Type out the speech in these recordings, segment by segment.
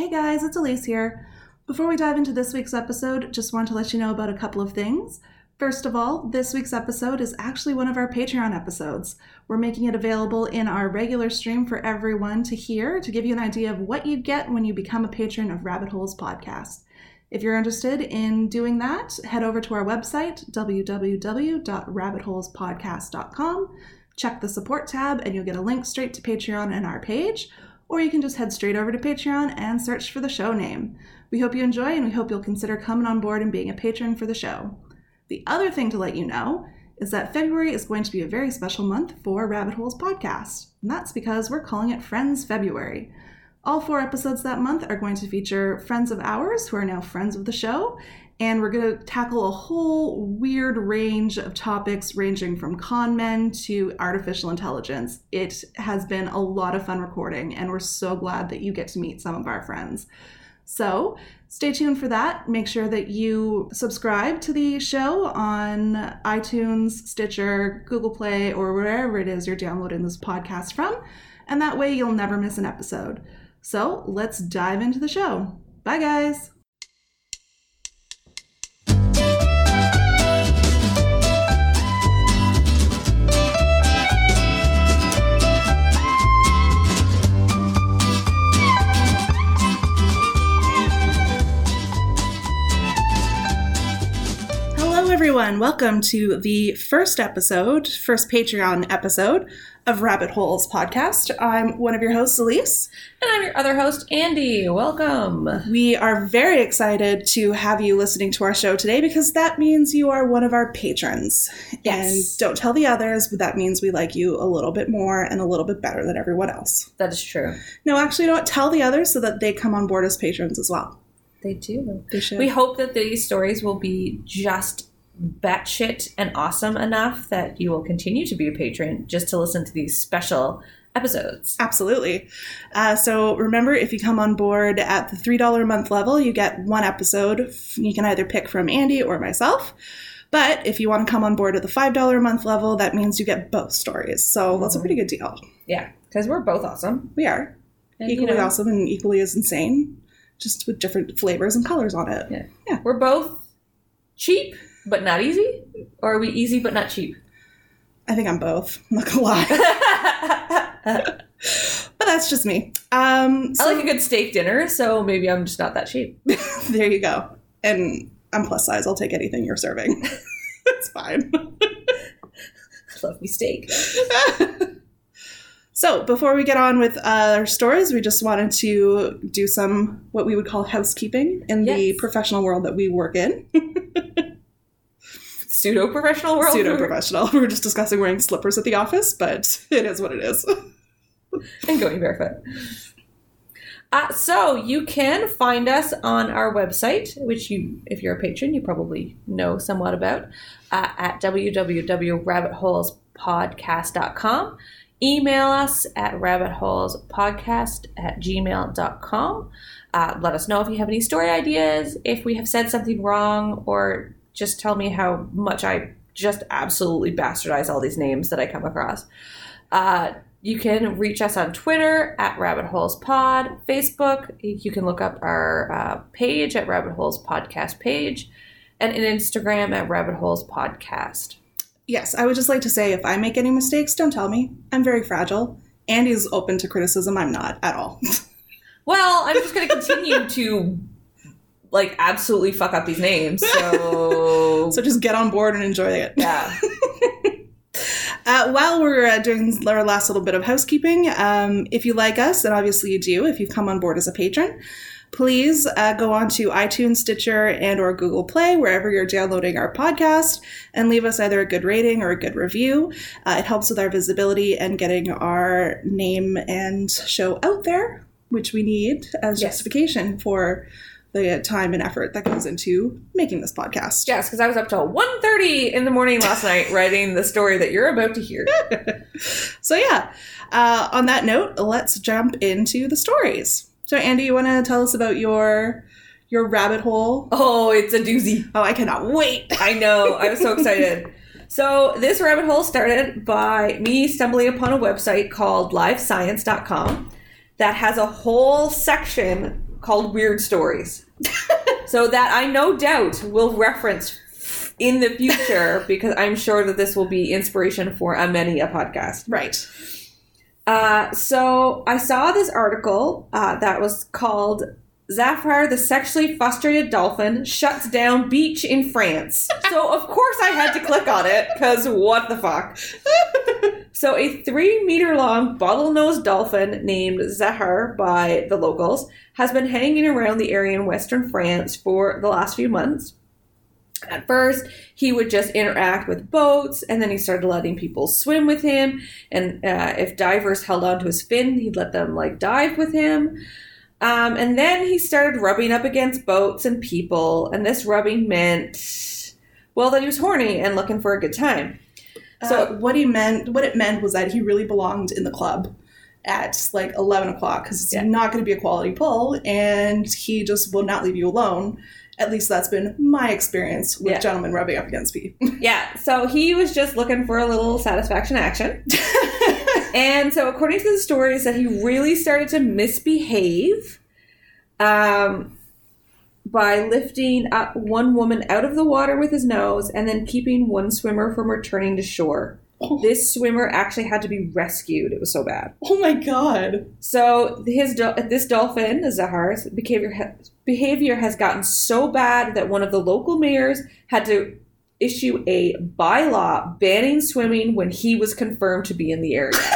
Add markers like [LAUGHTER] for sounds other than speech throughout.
Hey guys, it's Elise here. Before we dive into this week's episode, just want to let you know about a couple of things. First of all, this week's episode is actually one of our Patreon episodes. We're making it available in our regular stream for everyone to hear to give you an idea of what you get when you become a patron of Rabbit Holes Podcast. If you're interested in doing that, head over to our website, www.rabbitholespodcast.com, check the support tab, and you'll get a link straight to Patreon and our page, or you can just head straight over to Patreon and search for the show name. We hope you enjoy, and we hope you'll consider coming on board and being a patron for the show. The other thing to let you know is that February is going to be a very special month for Rabbit Holes Podcast, and that's because we're calling it Friends February. All four episodes that month are going to feature friends of ours who are now friends of the show, and we're going to tackle a whole weird range of topics ranging from con men to artificial intelligence. It has been a lot of fun recording, and we're so glad that you get to meet some of our friends. So, stay tuned for that. Make sure that you subscribe to the show on iTunes, Stitcher, Google Play, or wherever it is you're downloading this podcast from, and that way you'll never miss an episode. So let's dive into the show. Bye, guys. Everyone. Welcome to the first episode, first Patreon episode of Rabbit Holes podcast. I'm one of your hosts, Elise. And I'm your other host, Andy. Welcome. We are very excited to have you listening to our show today because that means you are one of our patrons. Yes. And don't tell the others, but that means we like you a little bit more and a little bit better than everyone else. That is true. No, actually, don't tell the others so that they come on board as patrons as well. They do. They should. We hope that these stories will be just batshit and awesome enough that you will continue to be a patron just to listen to these special episodes. Absolutely. Uh, so remember, if you come on board at the $3 a month level, you get one episode. You can either pick from Andy or myself. But if you want to come on board at the $5 a month level, that means you get both stories. So that's a pretty good deal. Yeah, because we're both awesome. We are. And, you equally know, awesome and equally as insane, just with different flavors and colors on it. Yeah. Yeah. We're both cheap but not easy, or are we easy but not cheap? I think I'm both. I'm not gonna lie. [LAUGHS] but that's just me. Um, so I like a good steak dinner, so maybe I'm just not that cheap. [LAUGHS] there you go. And I'm plus size. I'll take anything you're serving. [LAUGHS] it's fine. I Love me steak. so before we get on with uh, our stories, we just wanted to do some what we would call housekeeping in the professional world that we work in. Pseudo professional world. Pseudo professional. [LAUGHS] We were just discussing wearing slippers at the office, but it is what it is. [LAUGHS] and going barefoot. Uh, so you can find us on our website, which you, if you're a patron, you probably know somewhat about, uh, at www.rabbitholespodcast.com. Email us at rabbitholespodcast at gmail.com. Uh, let us know if you have any story ideas, if we have said something wrong, or just tell me how much I just absolutely bastardize all these names that I come across. Uh, you can reach us on Twitter at Rabbit Holes Pod, Facebook. You can look up our uh, page at Rabbit Holes Podcast page, and in Instagram at Rabbit Holes Podcast. yes, I would just like to say if I make any mistakes, don't tell me. I'm very fragile. Andy's open to criticism. I'm not at all. [LAUGHS] Well, I'm just going to continue to like absolutely fuck up these names. So, [LAUGHS] so just get on board and enjoy it. yeah, [LAUGHS] Uh, while we're uh, doing our last little bit of housekeeping, um, if you like us, and obviously you do if you've come on board as a patron, please uh, go on to iTunes, Stitcher, and or Google Play, wherever you're downloading our podcast, and leave us either a good rating or a good review. Uh, it helps with our visibility and getting our name and show out there, which we need as Yes. justification for the time and effort that goes into making this podcast. yes, because I was up till 1.30 in the morning last night [LAUGHS] writing the story that you're about to hear. [LAUGHS] So yeah, uh, on that note, let's jump into the stories. So Andy, you want to tell us about your your rabbit hole? Oh, it's a doozy. Oh, I cannot wait. [LAUGHS] I know. I was so excited. So, this rabbit hole started by me stumbling upon a website called livescience.com that has a whole section called Weird Stories. so that I no doubt will reference in the future [LAUGHS] because I'm sure that this will be inspiration for a many a podcast. Right. Uh, so I saw this article uh, that was called Zafar, the sexually frustrated dolphin, shuts down beach in France. So of course I had to click on it because what the fuck. [LAUGHS] So a three meter long bottlenose dolphin named Zafar by the locals has been hanging around the area in western France for the last few months. At first, he would just interact with boats, and then he started letting people swim with him. And uh, if divers held onto his fin, he'd let them like dive with him. Um, and then he started rubbing up against boats and people, and this rubbing meant, well, that he was horny and looking for a good time. So So- what he meant, what it meant was that he really belonged in the club at like eleven o'clock because it's Yeah. not going to be a quality pull, and he just will not leave you alone. At least that's been my experience with Yeah. gentlemen rubbing up against me. [LAUGHS] Yeah, so he was just looking for a little satisfaction action. [LAUGHS] and so, according to the stories, that he really started to misbehave um, by lifting up one woman out of the water with his nose and then keeping one swimmer from returning to shore. This swimmer actually had to be rescued. It was so bad. oh my god! So his this dolphin, Zafar's behavior behavior has gotten so bad that one of the local mayors had to issue a bylaw banning swimming when he was confirmed to be in the area. [LAUGHS]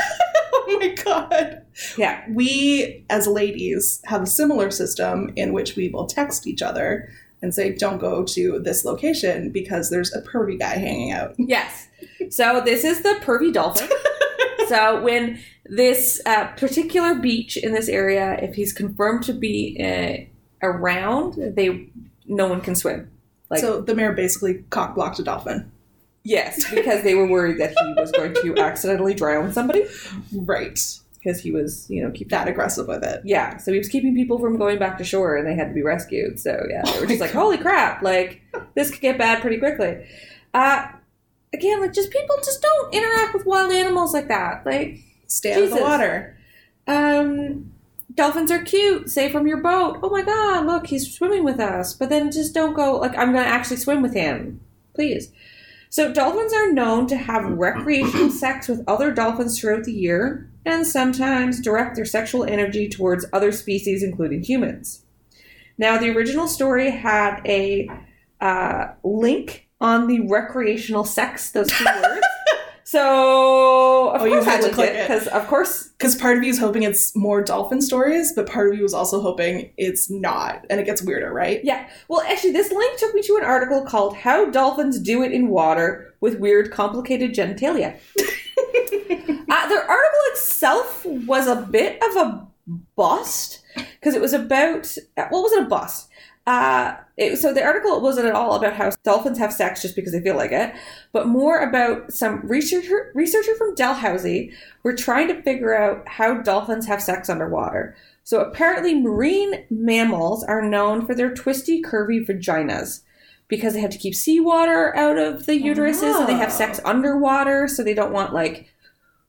Oh my god! yeah, We as ladies have a similar system in which we will text each other and say, "Don't go to this location because there's a pervy guy hanging out." [LAUGHS] yes. So this is the pervy dolphin. [LAUGHS] so when this uh, particular beach in this area, if he's confirmed to be uh, around, they no one can swim. Like so the mayor basically cock blocked a dolphin. Yes, because they were worried that he was going to accidentally drown somebody Right. because he was, you know, keep That aggressive with it. Yeah, so he was keeping people from going back to shore and they had to be rescued. So yeah, they were just like, "Holy crap, like this could get bad pretty quickly." Uh again, like just people just don't interact with wild animals like that. Like Stay out of the water. um dolphins are cute, say from your boat. Oh my god, look, he's swimming with us. But then just don't go like I'm going to actually swim with him. Please. So dolphins are known to have recreational [CLEARS THROAT] sex with other dolphins throughout the year and sometimes direct their sexual energy towards other species including humans. Now the original story had a uh, link on the recreational sex, those two [LAUGHS] words. So of Oh, course I had to click it because of course Because part of you is hoping it's more dolphin stories, but part of you is also hoping it's not, and it gets weirder, right? Yeah. Well, actually, this link took me to an article called How Dolphins Do It in Water with Weird Complicated Genitalia. [LAUGHS] uh, the article itself was a bit of a bust because it was about, well, was it a bust? Uh, it, so the article wasn't at all about how dolphins have sex just because they feel like it, but more about some researcher researcher from Dalhousie were trying to figure out how dolphins have sex underwater. So apparently, marine mammals are known for their twisty, curvy vaginas because they have to keep seawater out of the uteruses and they have sex underwater, so they don't want like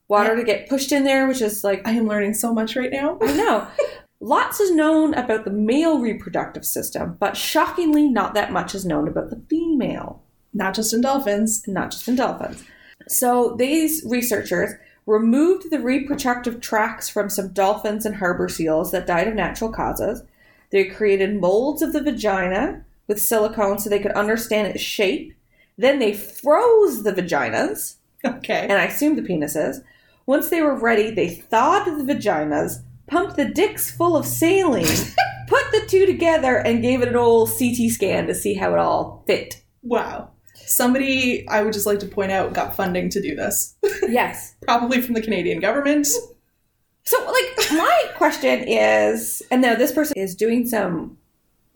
water to get pushed in there, which is like I am learning so much right now. I know. [LAUGHS] Lots is known about the male reproductive system, but shockingly, not that much is known about the female Not just in dolphins. not just in dolphins. So these researchers removed the reproductive tracts from some dolphins and harbor seals that died of natural causes. They created molds of the vagina with silicone so they could understand its shape. Then they froze the vaginas, Okay. and I assume the penises. Once they were ready, they thawed the vaginas, pumped the dicks full of saline, [LAUGHS] put the two together, and gave it an old CT scan to see how it all fit. Wow. Somebody, I would just like to point out, got funding to do this. [LAUGHS] Yes. Probably from the Canadian government. So, like, my question is, and now this person is doing some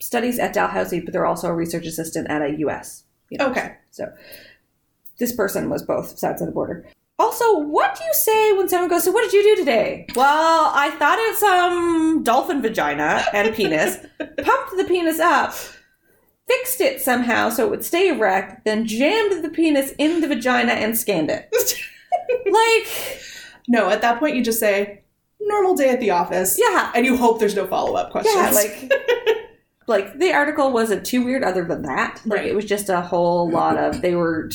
studies at Dalhousie, but they're also a research assistant at a U.S. you know. Okay. So, this person was both sides of the border. Also, what do you say when someone goes, So, what did you do today? Well, I thought it's some dolphin vagina and penis, [LAUGHS] pumped the penis up, fixed it somehow so it would stay erect, then jammed the penis in the vagina and scanned it. [LAUGHS] like, No, at that point you just say, normal day at the office. Yeah. And you hope there's no follow up questions. Yeah, like [LAUGHS] like the article wasn't too weird other than that. Like Right. it was just a whole lot of they were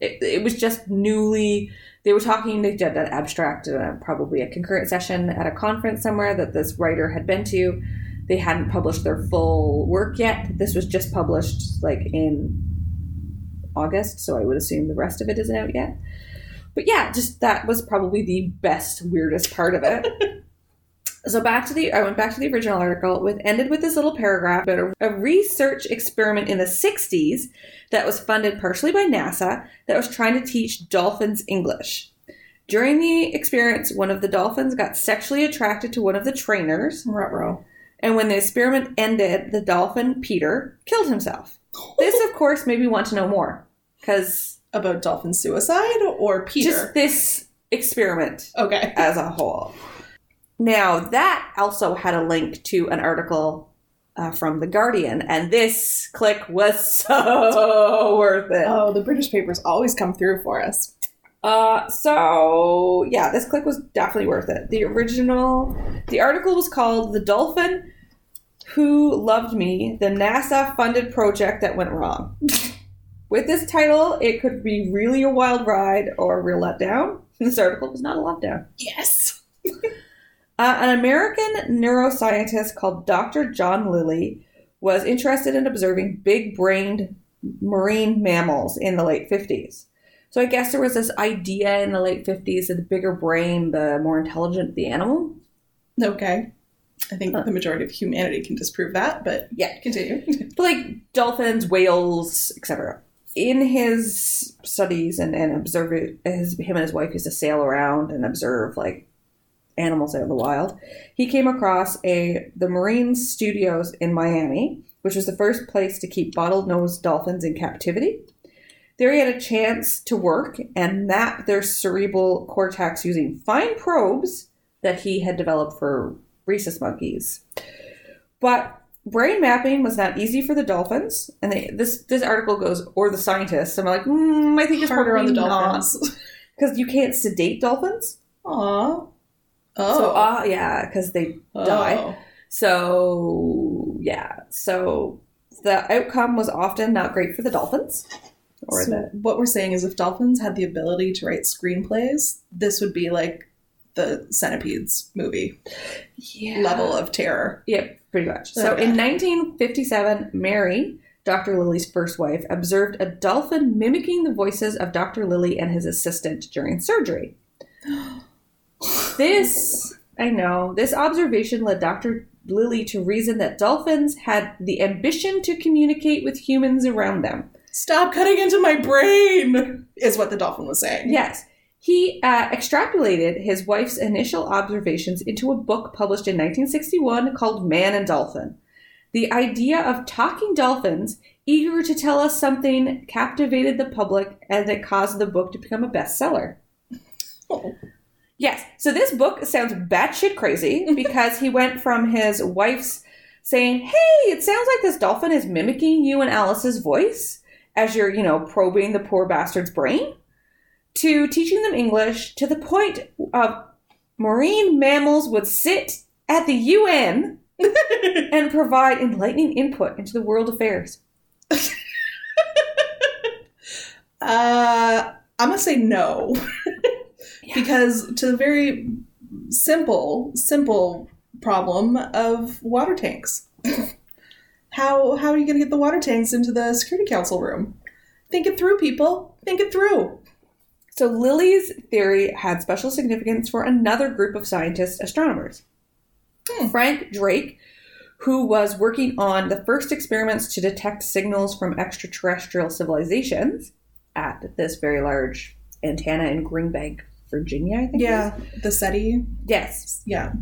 it, it was just newly they were talking they did an abstract uh, probably a concurrent session at a conference somewhere that this writer had been to. They hadn't published their full work yet. This was just published like in august so i would assume the rest of it isn't out yet. But yeah just that was probably the best weirdest part of it [LAUGHS] so back to the I went back to the original article with ended with this little paragraph about a, a research experiment in the 60s that was funded partially by NASA that was trying to teach dolphins English. During the experience, one of the dolphins got sexually attracted to one of the trainers, Ruh-roh. and when the experiment ended, the dolphin Peter killed himself. This, of course, made me want to know more because About dolphin suicide or Peter? just this experiment okay. as a whole. Now, that also had a link to an article uh, from The Guardian, and this click was [LAUGHS] so worth it. Oh, the British papers always come through for us. Uh, so, yeah, this click was definitely worth it. The original, the article was called The Dolphin Who Loved Me, the NASA funded project that went wrong. [LAUGHS] With this title, it could be really a wild ride or a real letdown. [LAUGHS] This article was not a letdown. Yes. Uh, an American neuroscientist called Dr. John Lilly was interested in observing big brained marine mammals in the late 50s. So I guess there was this idea in the late 50s that the bigger brain, the more intelligent the animal. Okay. I think Uh. the majority of humanity can disprove that, but Yeah. continue. [LAUGHS] But like dolphins, whales, etc. In his studies and, and observe his him and his wife used to sail around and observe like animals out in the wild. He came across a the Marine Studios in Miami, which was the first place to keep bottlenose dolphins in captivity. There he had a chance to work and map their cerebral cortex using fine probes that he had developed for rhesus monkeys. But brain mapping was not easy for the dolphins, and they, this this article goes or the scientists. I'm like, mm, I think it's Harder on the dolphins. [LAUGHS] because you can't sedate dolphins. Aw. Oh. So ah, yeah, because they die. Oh. So yeah, so the outcome was often not great for the dolphins. Or So the what we're saying is if dolphins had the ability to write screenplays, this would be like the Centipedes movie yeah. level of terror. Yeah, pretty much. So Okay. in 1957, Mary, Dr. Lilly's first wife, observed a dolphin mimicking the voices of Dr. Lilly and his assistant during surgery. [GASPS] [GASPS] This, I know, this observation led Dr. Lilly to reason that dolphins had the ambition to communicate with humans around them. Stop cutting into my brain, is what the dolphin was saying. Yes. He uh, extrapolated his wife's initial observations into a book published in 1961 called Man and Dolphin. The idea of talking dolphins, eager to tell us something, captivated the public and it caused the book to become a bestseller. Oh. Yes, so this book sounds batshit crazy [LAUGHS] because he went from his wife's saying, Hey, it sounds like this dolphin is mimicking you and Alice's voice as you're, you know, probing the poor bastard's brain to teaching them English to the point of marine mammals would sit at the UN [LAUGHS] and provide enlightening input into the world affairs. [LAUGHS] Uh, I'm gonna say no, because to the very simple, simple problem of water tanks. [LAUGHS] how how are you gonna get the water tanks into the Security Council room? Think it through, people. Think it through. So Lilly's theory had special significance for another group of scientists, astronomers. Hmm. Frank Drake, who was working on the first experiments to detect signals from extraterrestrial civilizations at this very large antenna in Green Bank, Virginia, I think. Yeah, the SETI. Yes. Yeah.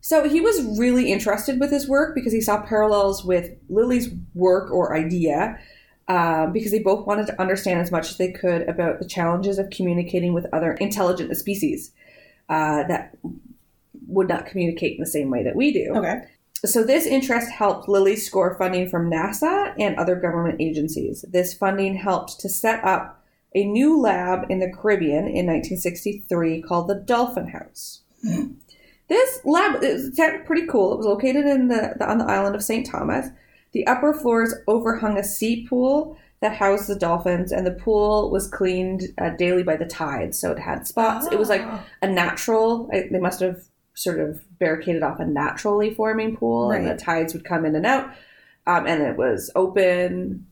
So he was really interested with his work because he saw parallels with Lilly's work or idea, um, because they both wanted to understand as much as they could about the challenges of communicating with other intelligent species uh, that would not communicate in the same way that we do. Okay. So this interest helped Lilly score funding from NASA and other government agencies. This funding helped to set up a new lab in the Caribbean in 1963 called the Dolphin House. This lab sounded pretty cool. It was located in the, the on the island of St. Thomas. The upper floors overhung a sea pool that housed the dolphins, and the pool was cleaned uh, daily by the tide, so it had spots. It was like Oh. a natural. I- They must have sort of barricaded off a naturally forming pool, and the tides would come in and out. Um, and it was open,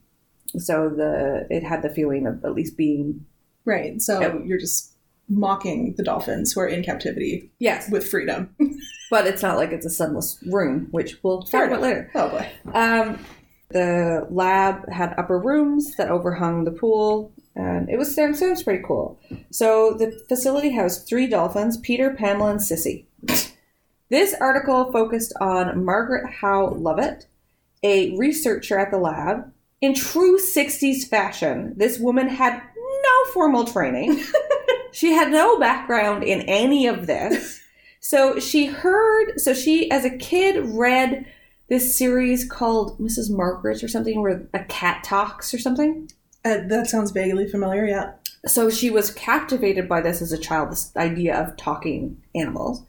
so the it had the feeling of at least being right. So you're just mocking the dolphins who are in captivity yes, with freedom. [LAUGHS] but it's not like it's a sunless room, which we'll talk about later. Oh boy. Um, the lab had upper rooms that overhung the pool, and it was sounds sounds pretty cool. So the facility housed three dolphins: Peter, Pamela, and Sissy. [LAUGHS] This article focused on Margaret Howe Lovett, a researcher at the lab. In true 60s fashion, this woman had no formal training. [LAUGHS] she had no background in any of this. [LAUGHS] So she heard, so she, as a kid, read this series called Mrs. Margaret or something, where a cat talks or something. Uh, that sounds vaguely familiar. Yeah. So she was captivated by this as a child, this idea of talking animals.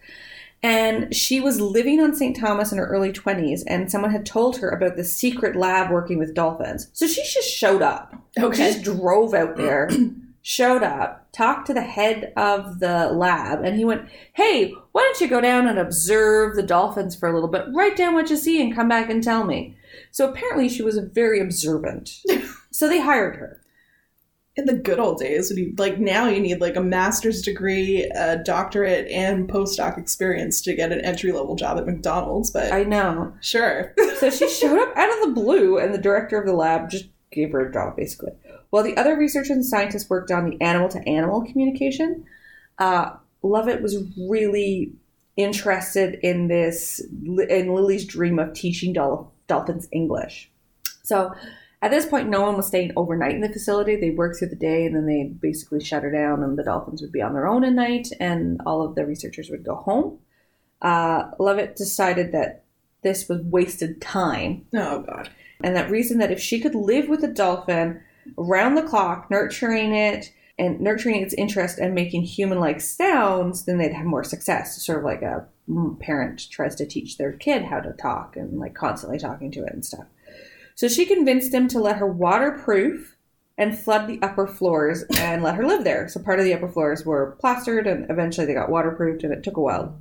And she was living on St. Thomas in her early 20s, and someone had told her about this secret lab working with dolphins. So she just showed up. Okay. She just drove out there, [CLEARS THROAT] showed up, talked to the head of the lab, and he went, Hey, why don't you go down and observe the dolphins for a little bit? Write down what you see and come back and tell me. So apparently she was very observant. [LAUGHS] so they hired her. In the good old days when you like now you need like a master's degree a doctorate and postdoc experience to get an entry level job at mcdonald's but I know. sure [LAUGHS] So she showed up out of the blue, and the director of the lab just gave her a job, basically. While the other researchers and scientists worked on the animal to animal communication, uh, Lovett was really interested in this, in Lilly's dream of teaching dolphins English. So at this point, no one was staying overnight in the facility. They worked through the day, and then they basically shut her down, and the dolphins would be on their own at night, and all of the researchers would go home. Uh, Lovett decided that this was wasted time oh god and that reason that if she could live with a dolphin around the clock, nurturing it and nurturing its interest and making human-like sounds, then they'd have more success. Sort of like a mm, parent tries to teach their kid how to talk and like constantly talking to it and stuff. So she convinced him to let her waterproof and flood the upper floors and let her live there. So part of the upper floors were plastered and eventually they got waterproofed and it took a while.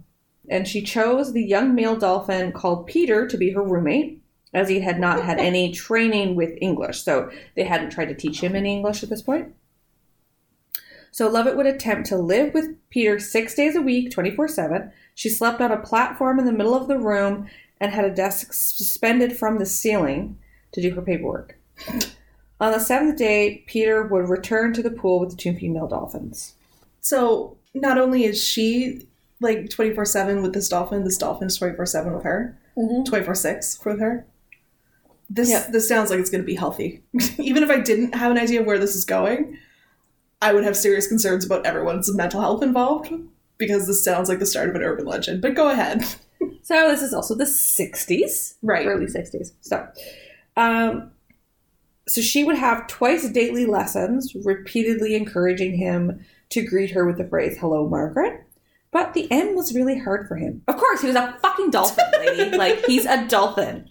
And she chose the young male dolphin called Peter to be her roommate as he had not had any training with English. So they hadn't tried to teach him any English at this point. So Lovett would attempt to live with Peter six days a week, 24 7. She slept on a platform in the middle of the room and had a desk suspended from the ceiling to do her paperwork. On the seventh day, Peter would return to the pool with the two female dolphins. so not only is she like 24-7 with this dolphin this dolphin's 24-7 with her mm-hmm. 24-6 with her this Yeah. this sounds like it's going to be healthy [LAUGHS] even if i didn't have an idea of where this is going i would have serious concerns about everyone's mental health involved because this sounds like the start of an urban legend but go ahead [LAUGHS] So this is also the 60s. right early 60s. So, um, so she would have twice daily lessons, repeatedly encouraging him to greet her with the phrase "Hello, Margaret." But the M was really hard for him. Of course, he was a fucking dolphin, lady. [LAUGHS] like he's a dolphin.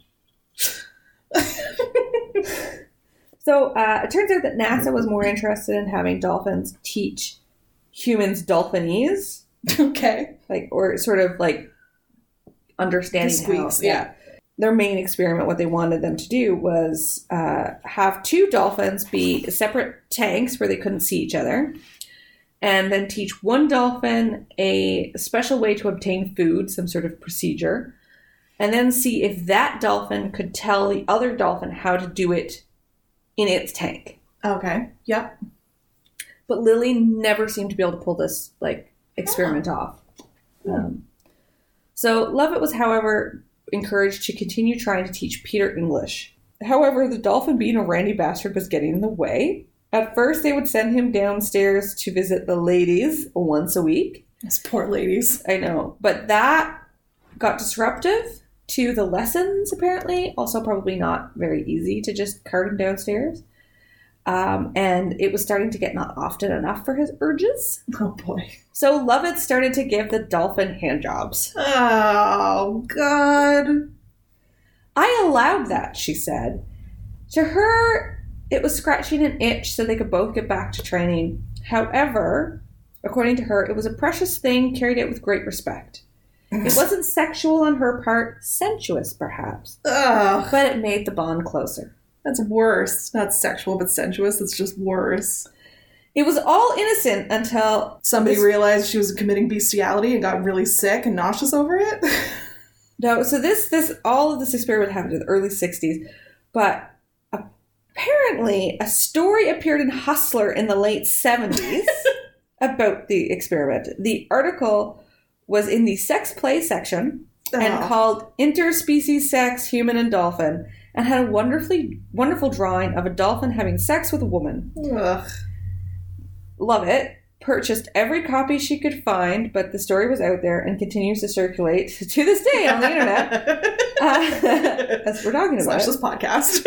[LAUGHS] so uh, it turns out that NASA was more interested in having dolphins teach humans dolphinese, [LAUGHS] okay like or sort of like understanding The squeaks, how, yeah. Their main experiment, what they wanted them to do was uh, have two dolphins be separate tanks where they couldn't see each other, and then teach one dolphin a special way to obtain food, some sort of procedure, and then see if that dolphin could tell the other dolphin how to do it in its tank. okay yep But Lilly never seemed to be able to pull this like experiment off. Um, so Lovett was, however, encouraged to continue trying to teach Peter English. However, the dolphin being a randy bastard was getting in the way. At first, they would send him downstairs to visit the ladies once a week. those poor ladies I know, but that got disruptive to the lessons. Apparently, also probably not very easy to just cart him downstairs. Um, and it was starting to get not often enough for his urges. Oh boy. So Lovett started to give the dolphin hand jobs. Oh god. I allowed that, she said. To her, it was scratching an itch so they could both get back to training. However, according to her, it was a precious thing carried out with great respect. It wasn't sexual on her part, sensuous perhaps, Ugh. but it made the bond closer. That's worse. Not sexual, but sensuous. It's just worse. It was all innocent until Somebody This- realized she was committing bestiality and got really sick and nauseous over it. [LAUGHS] no. So this this all of this experiment happened in the early '60s, but apparently a story appeared in Hustler in the late '70s [LAUGHS] about the experiment. The article was in the sex play section and Oh. called Interspecies Sex Human and Dolphin and had a wonderfully wonderful drawing of a dolphin having sex with a woman. Ugh. Lovett. Purchased every copy she could find, but the story was out there and continues to circulate [LAUGHS] to this day on the internet. [LAUGHS] Uh, [LAUGHS] as we're talking about. Slash this podcast.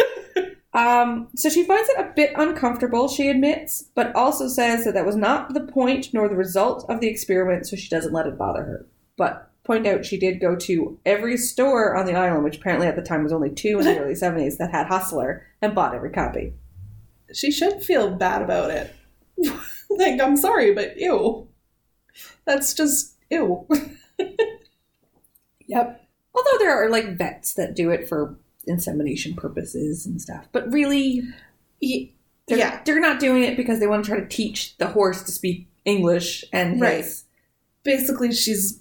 Um, so she finds it a bit uncomfortable, she admits, but also says that that was not the point nor the result of the experiment, so she doesn't let it bother her. But point out she did go to every store on the island, which apparently at the time was only two in the [LAUGHS] early 70s, that had Hustler, and bought every copy. she should feel bad about it. [LAUGHS] like, I'm sorry, but ew. That's just ew. [LAUGHS] Yep. Although there are like vets that do it for insemination purposes and stuff, but really, they're, yeah. they're not doing it because they want to try to teach the horse to speak English and his- Right. Basically, she's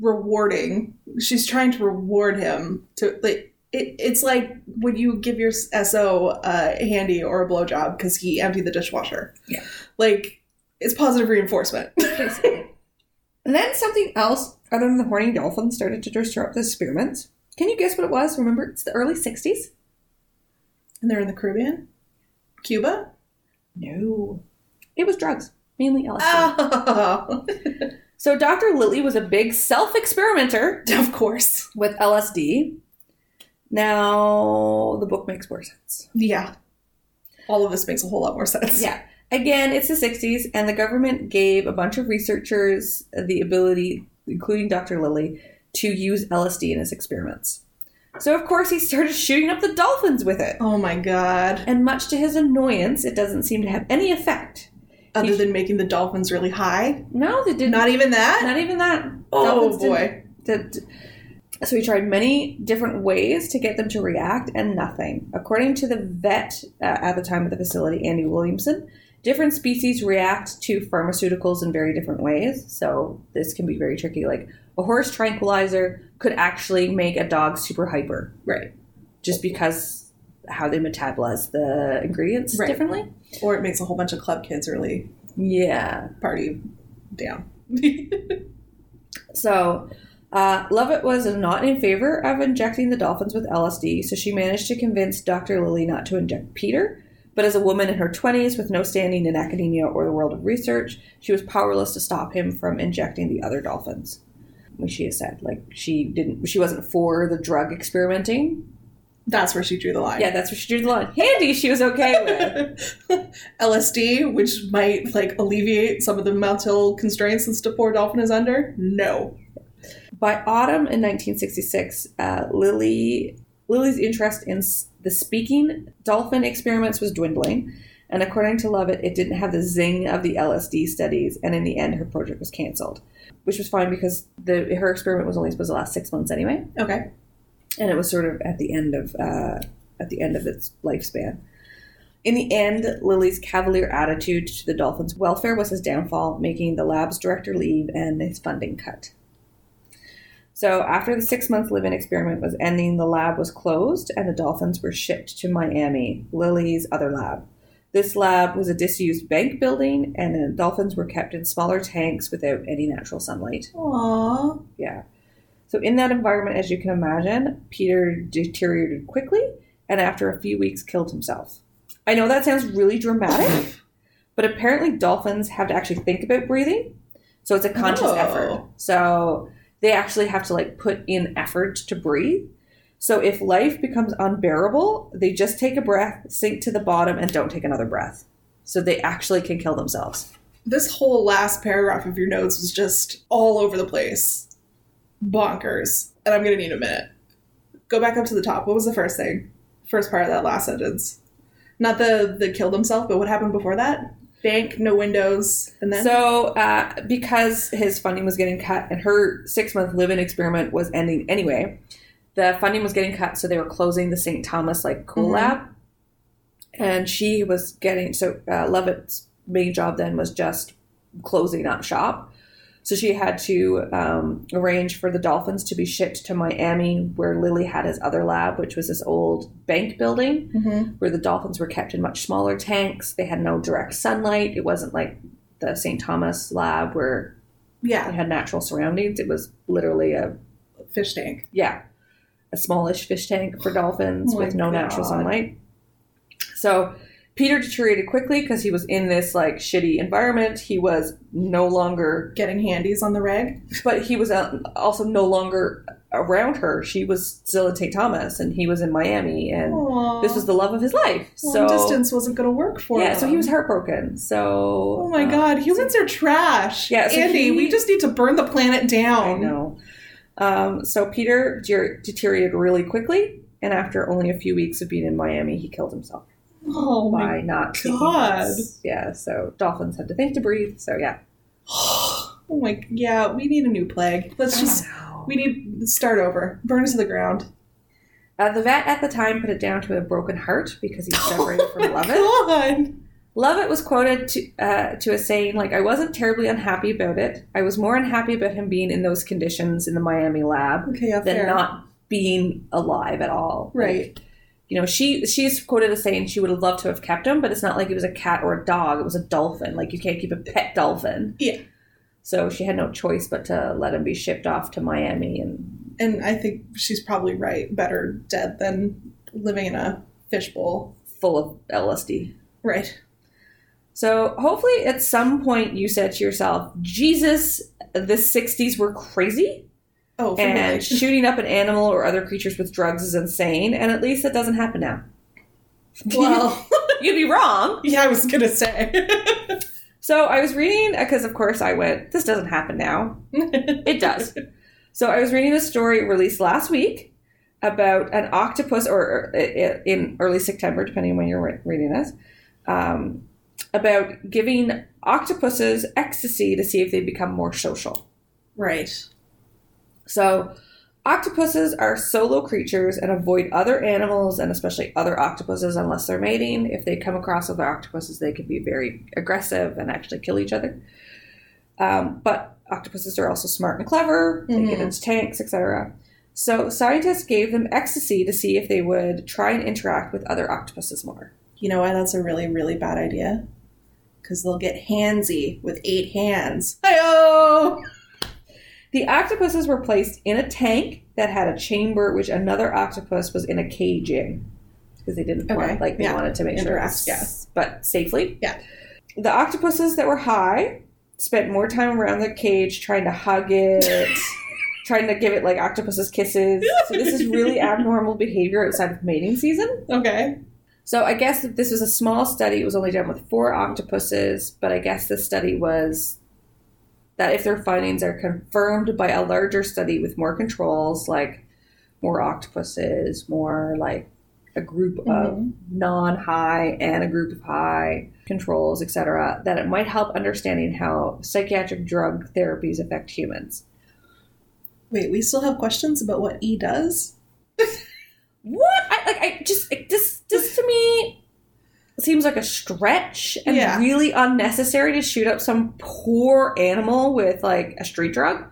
rewarding. She's trying to reward him to like. It, it's like when you give your SO a uh, handy or a blowjob because he emptied the dishwasher. Yeah. Like, it's positive reinforcement. [LAUGHS] and then something else other than the horny dolphin started to disrupt the experiments. Can you guess what it was? Remember, it's the early 60s? and they're in the Caribbean? Cuba? No. It was drugs, mainly LSD. Oh. [LAUGHS] So Dr. Lilly was a big self-experimenter [LAUGHS] of course. with LSD. Now, the book makes more sense. Yeah. All of this makes a whole lot more sense. Yeah. Again, it's the 60s, and the government gave a bunch of researchers the ability, including Dr. Lilly, to use LSD in his experiments. So, of course, he started shooting up the dolphins with it. Oh my god. And much to his annoyance, it doesn't seem to have any effect. Other He- than making the dolphins really high? No, they didn't. Not even that? Not even that. oh Dolphins boy. did- so he tried many different ways to get them to react, and nothing. According to the vet uh, at the time of the facility, Andy Williamson, different species react to pharmaceuticals in very different ways. So this can be very tricky. Like a horse tranquilizer could actually make a dog super hyper, Right. just because how they metabolize the ingredients Right. differently. Or it makes a whole bunch of club kids really Yeah. party down. So, uh, Lovett was not in favor of injecting the dolphins with LSD, so she managed to convince Dr. Lilly not to inject Peter. But as a woman in her 20s with no standing in academia or the world of research, she was powerless to stop him from injecting the other dolphins. Which she has said, like she didn't, she wasn't for the drug experimenting. That's where she drew the line. Yeah, that's where she drew the line. Handy, she was okay with. [LAUGHS] LSD, which might like alleviate some of the mental constraints this poor dolphin is under. No. By autumn in 1966, uh, Lilly Lilly's interest in the speaking dolphin experiments was dwindling, and according to Lovett, it didn't have the zing of the LSD studies, and in the end, her project was canceled, which was fine because the her experiment was only supposed to last six months anyway, Okay. And it was sort of at the end of uh, at the end of its lifespan. In the end, Lilly's cavalier attitude to the dolphins' welfare was his downfall, making the lab's director leave and his funding cut. So, after the six month live in experiment was ending, the lab was closed and the dolphins were shipped to Miami, Lilly's other lab. This lab was a disused bank building, and the dolphins were kept in smaller tanks without any natural sunlight. Aww. Yeah. So in that environment, as you can imagine, Peter deteriorated quickly and after a few weeks killed himself. I know that sounds really dramatic, [LAUGHS] but apparently dolphins have to actually think about breathing. So it's a conscious Oh. effort. So they actually have to like put in effort to breathe. So if life becomes unbearable, they just take a breath, sink to the bottom, and don't take another breath. So they actually can kill themselves. This whole last paragraph of your notes was just all over the place. Bonkers. And I'm gonna need a minute. Go back up to the top. What was the first thing? First part of that last sentence. Not the the killed himself, but what happened before that? Bank, no windows, and then So, uh, because his funding was getting cut and her six month live in experiment was ending anyway, the funding was getting cut, so they were closing the St. Thomas like cool Mhm. lab. And she was getting so uh, Lovett's main job then was just closing up shop. So she had to um, arrange for the dolphins to be shipped to Miami, where Lilly had his other lab, which was this old bank building Mhm. where the dolphins were kept in much smaller tanks. They had no direct sunlight. It wasn't like the St. Thomas lab where it yeah, had natural surroundings. It was literally a fish tank. yeah, a smallish fish tank for dolphins Oh with no natural sunlight. So Peter deteriorated quickly because he was in this like shitty environment. He was no longer, Getting handies on the reg. but he was uh, also no longer around her. She was still in St. Thomas, and he was in Miami, and this was the love of his life. long so distance wasn't gonna work for yeah, him. so he was heartbroken. So Oh my uh, god, humans are trash. Yeah, so Andy, he- we just need to burn the planet down. I know. Um, so Peter deteriorated really quickly, and after only a few weeks of being in Miami, he killed himself Oh my by not God. Yeah, so dolphins had to think to breathe. So yeah, [GASPS] Oh my yeah, we need a new plague. Let's just we need to start over. Burn it to the ground. Uh, the vet at the time put it down to a broken heart because he was [LAUGHS] separated oh from Lovett. God. Lovett was quoted to uh, to as saying, "Like I wasn't terribly unhappy about it. I was more unhappy about him being in those conditions in the Miami lab Okay, yeah, than fair. not being alive at all. right. You know, she she's quoted as saying she would have loved to have kept him, but it's not like it was a cat or a dog; it was a dolphin. Like you can't keep a pet dolphin. Yeah. So she had no choice but to let him be shipped off to Miami, and And I think she's probably right. Better dead than living in a fishbowl. full of LSD. Right. So hopefully, at some point, you said to yourself, "Jesus, the '60s were crazy." Oh, and [LAUGHS] shooting up an animal or other creatures with drugs is insane, and at least that doesn't happen now. [LAUGHS] well, [LAUGHS] You'd be wrong. yeah, I was gonna say. So I was reading because, of course, I went. This doesn't happen now. It does. so I was reading a story released last week about an octopus, or, or in early September, depending on when you're reading this, um, about giving octopuses ecstasy to see if they become more social. right. So, octopuses are solo creatures and avoid other animals and especially other octopuses unless they're mating. If they come across other octopuses, they can be very aggressive and actually kill each other. Um, but octopuses are also smart and clever. They get Mhm. into tanks, etc. So, scientists gave them ecstasy to see if they would try and interact with other octopuses more. You know why that's a really, really bad idea? Because they'll get handsy with eight hands. Hi-oh! The octopuses were placed in a tank that had a chamber which another octopus was in a cage in because they didn't Okay, want like they yeah. wanted to make sure yes, yeah. but safely. Yeah. The octopuses that were high spent more time around the cage trying to hug it, [LAUGHS] trying to give it like octopus's kisses. So this is really [LAUGHS] abnormal behavior outside of mating season. Okay. So I guess that this was a small study. It was only done with four octopuses, but I guess this study was that if their findings are confirmed by a larger study with more controls, like more octopuses, more like a group of Mhm. non-high and a group of high controls, etc., that it might help understanding how psychiatric drug therapies affect humans. Wait, we still have questions about what E does? What? I like. I just like, this. This to me seems like a stretch and Yeah. really unnecessary to shoot up some poor animal with like a street drug.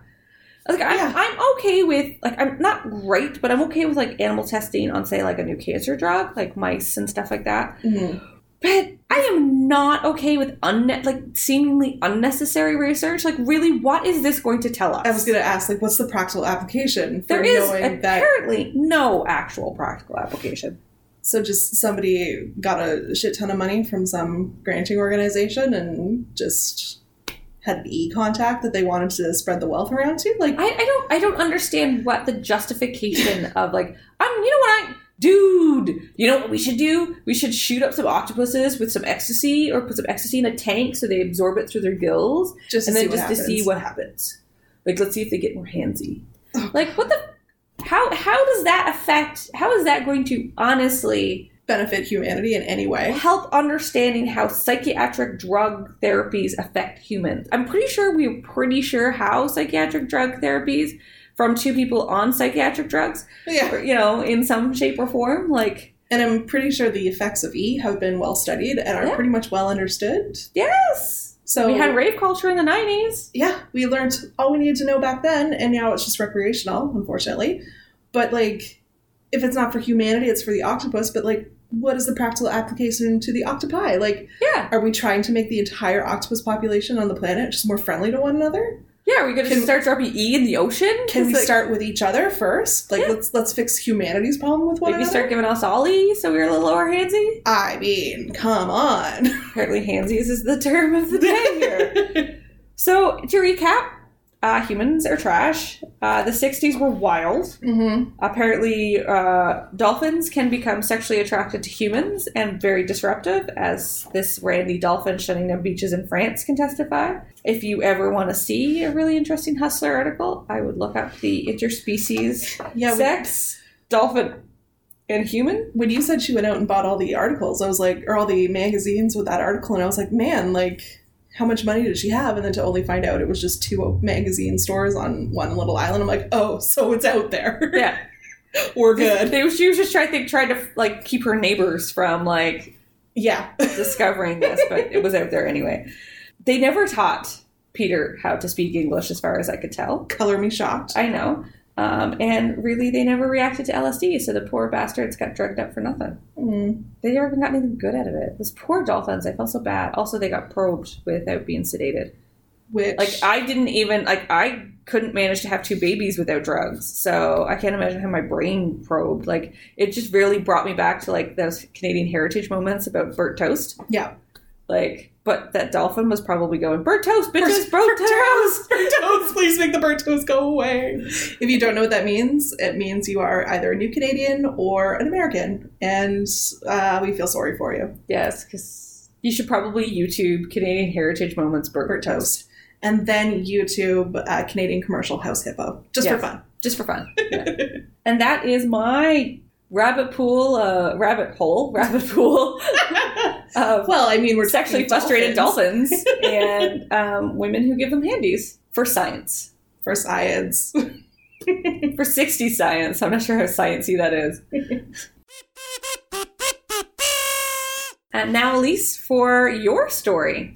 Like I'm, Yeah. I'm okay with like I'm not great, but I'm okay with like animal testing on say like a new cancer drug, like mice and stuff like that. Mm-hmm. But I am not okay with unne- like seemingly unnecessary research. Like, really, what is this going to tell us? I was gonna ask, like, what's the practical application for there is knowing that? apparently no actual practical application. So just somebody got a shit ton of money from some granting organization and just had an e contact that they wanted to spread the wealth around to. Like, I, I don't I don't understand what the justification [LAUGHS] of like I'm you know what I dude you know what we should do? We should shoot up some octopuses with some ecstasy or put some ecstasy in a tank so they absorb it through their gills just and then just to see what happens. Like let's see if they get more handsy. Like what the how how does that affect how is that going to honestly benefit humanity in any way. help understanding how psychiatric drug therapies affect humans. I'm pretty sure we're pretty sure how psychiatric drug therapies from two people on psychiatric drugs, Yeah. you know, in some shape or form. Like, And I'm pretty sure the effects of E have been well studied and are Yeah. pretty much well understood. yes, So we had rave culture in the 90s. yeah, we learned all we needed to know back then, and now it's just recreational, unfortunately. But like, if it's not for humanity, it's for the octopus. But like, what is the practical application to the octopi? Like, Yeah, are we trying to make the entire octopus population on the planet just more friendly to one another? Yeah. Are we going to start dropping E in the ocean? Can we like, start with each other first? Like, Yeah. let's let's fix humanity's problem with one Maybe another. start giving us Ollie so we're a little lower handsy. I mean, come on. Apparently, handsies is the term of the [LAUGHS] day here. So to recap, uh, humans are trash. Uh, the '60s were wild. hmm Apparently, uh, dolphins can become sexually attracted to humans and very disruptive, as this Randy dolphin shutting down beaches in France can testify. If you ever want to see a really interesting Hustler article, I would look up the interspecies Yeah. we- sex dolphin and human. when you said she went out and bought all the articles, I was like, or all the magazines with that article, and I was like, man, like, how much money did she have? And then to only find out it was just two magazine stores on one little island, I'm like, oh, so it's out there. Yeah, [LAUGHS] We're good. They, she was just trying, think, trying to like keep her neighbors from like Yeah. [LAUGHS] discovering this, but it was out there anyway. They never taught Peter how to speak English, as far as I could tell. Color me shocked. I know. Um, and really, they never reacted to LSD, so the poor bastards got drugged up for nothing. Mm. They never got anything good out of it. Those poor dolphins, I felt so bad. Also, they got probed without being sedated. Which, Like, I didn't even, like, I couldn't manage to have two babies without drugs, so I can't imagine how my brain probed. Like, it just really brought me back to, like, those Canadian heritage moments about Burt Toast. yeah. Like, but that dolphin was probably going, Burt Toast, bitches, Burt- Burt Toast! Bird toes, please make the bird toast go away. If you don't know what that means, it means you are either a new Canadian or an American, and uh, we feel sorry for you. Yes, because you should probably YouTube Canadian Heritage Moments Burt, Bird toast. And then YouTube uh, Canadian commercial house hippo, just for fun. just for fun. [LAUGHS] Yeah. and that is my rabbit pool, uh, rabbit hole, rabbit pool [LAUGHS] Well, I mean, we're sexually frustrated dolphins, [LAUGHS] and um, women who give them handies for science. for science. [LAUGHS] For 60 science. I'm not sure how sciencey that is. and [LAUGHS] now, Elise, for your story.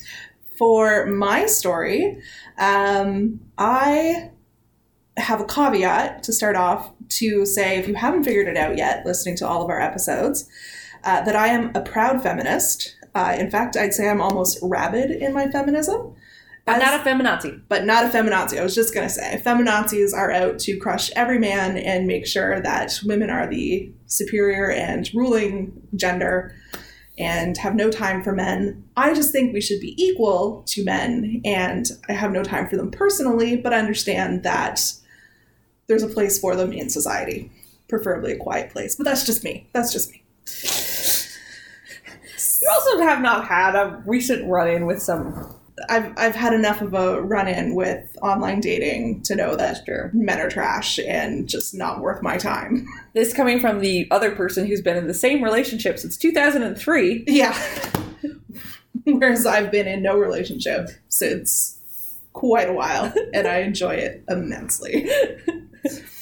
For my story, um, I have a caveat to start off to say if you haven't figured it out yet, listening to all of our episodes, uh, that I am a proud feminist. Uh, in fact, I'd say I'm almost rabid in my feminism. As- not a feminazi. but not a feminazi. I was just going to say, feminazis are out to crush every man and make sure that women are the superior and ruling gender and have no time for men. I just think we should be equal to men, and I have no time for them personally, but I understand that there's a place for them in society, preferably a quiet place. But that's just me. That's just me. You also have not had a recent run in with some. I've, I've had enough of a run in with online dating to know that men are trash and just not worth my time. [LAUGHS] This coming from the other person who's been in the same relationship since 2003. Yeah. [LAUGHS] Whereas I've been in no relationship since quite a while and I enjoy it immensely. [LAUGHS]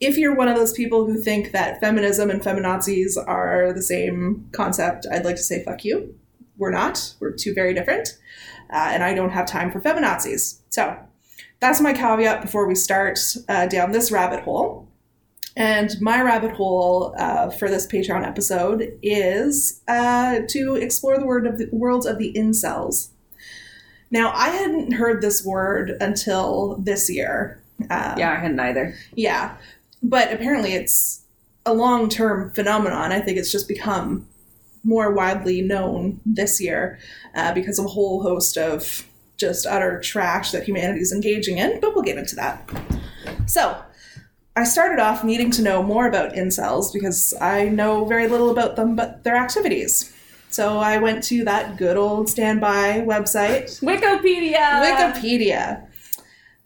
if you're one of those people who think that feminism and feminazis are the same concept, I'd like to say fuck you. We're not. We're two very different. Uh, and I don't have time for feminazis. So that's my caveat before we start uh, down this rabbit hole. And my rabbit hole uh, for this Patreon episode is uh, to explore the word of the world of the incels. Now, I hadn't heard this word until this year. Uh, Yeah, I hadn't either. yeah, but apparently it's a long term phenomenon. I think it's just become more widely known this year uh, because of a whole host of just utter trash that humanity is engaging in, but we'll get into that. So, I started off needing to know more about incels because I know very little about them but their activities. So I went to that good old standby website, Wikipedia. Wikipedia.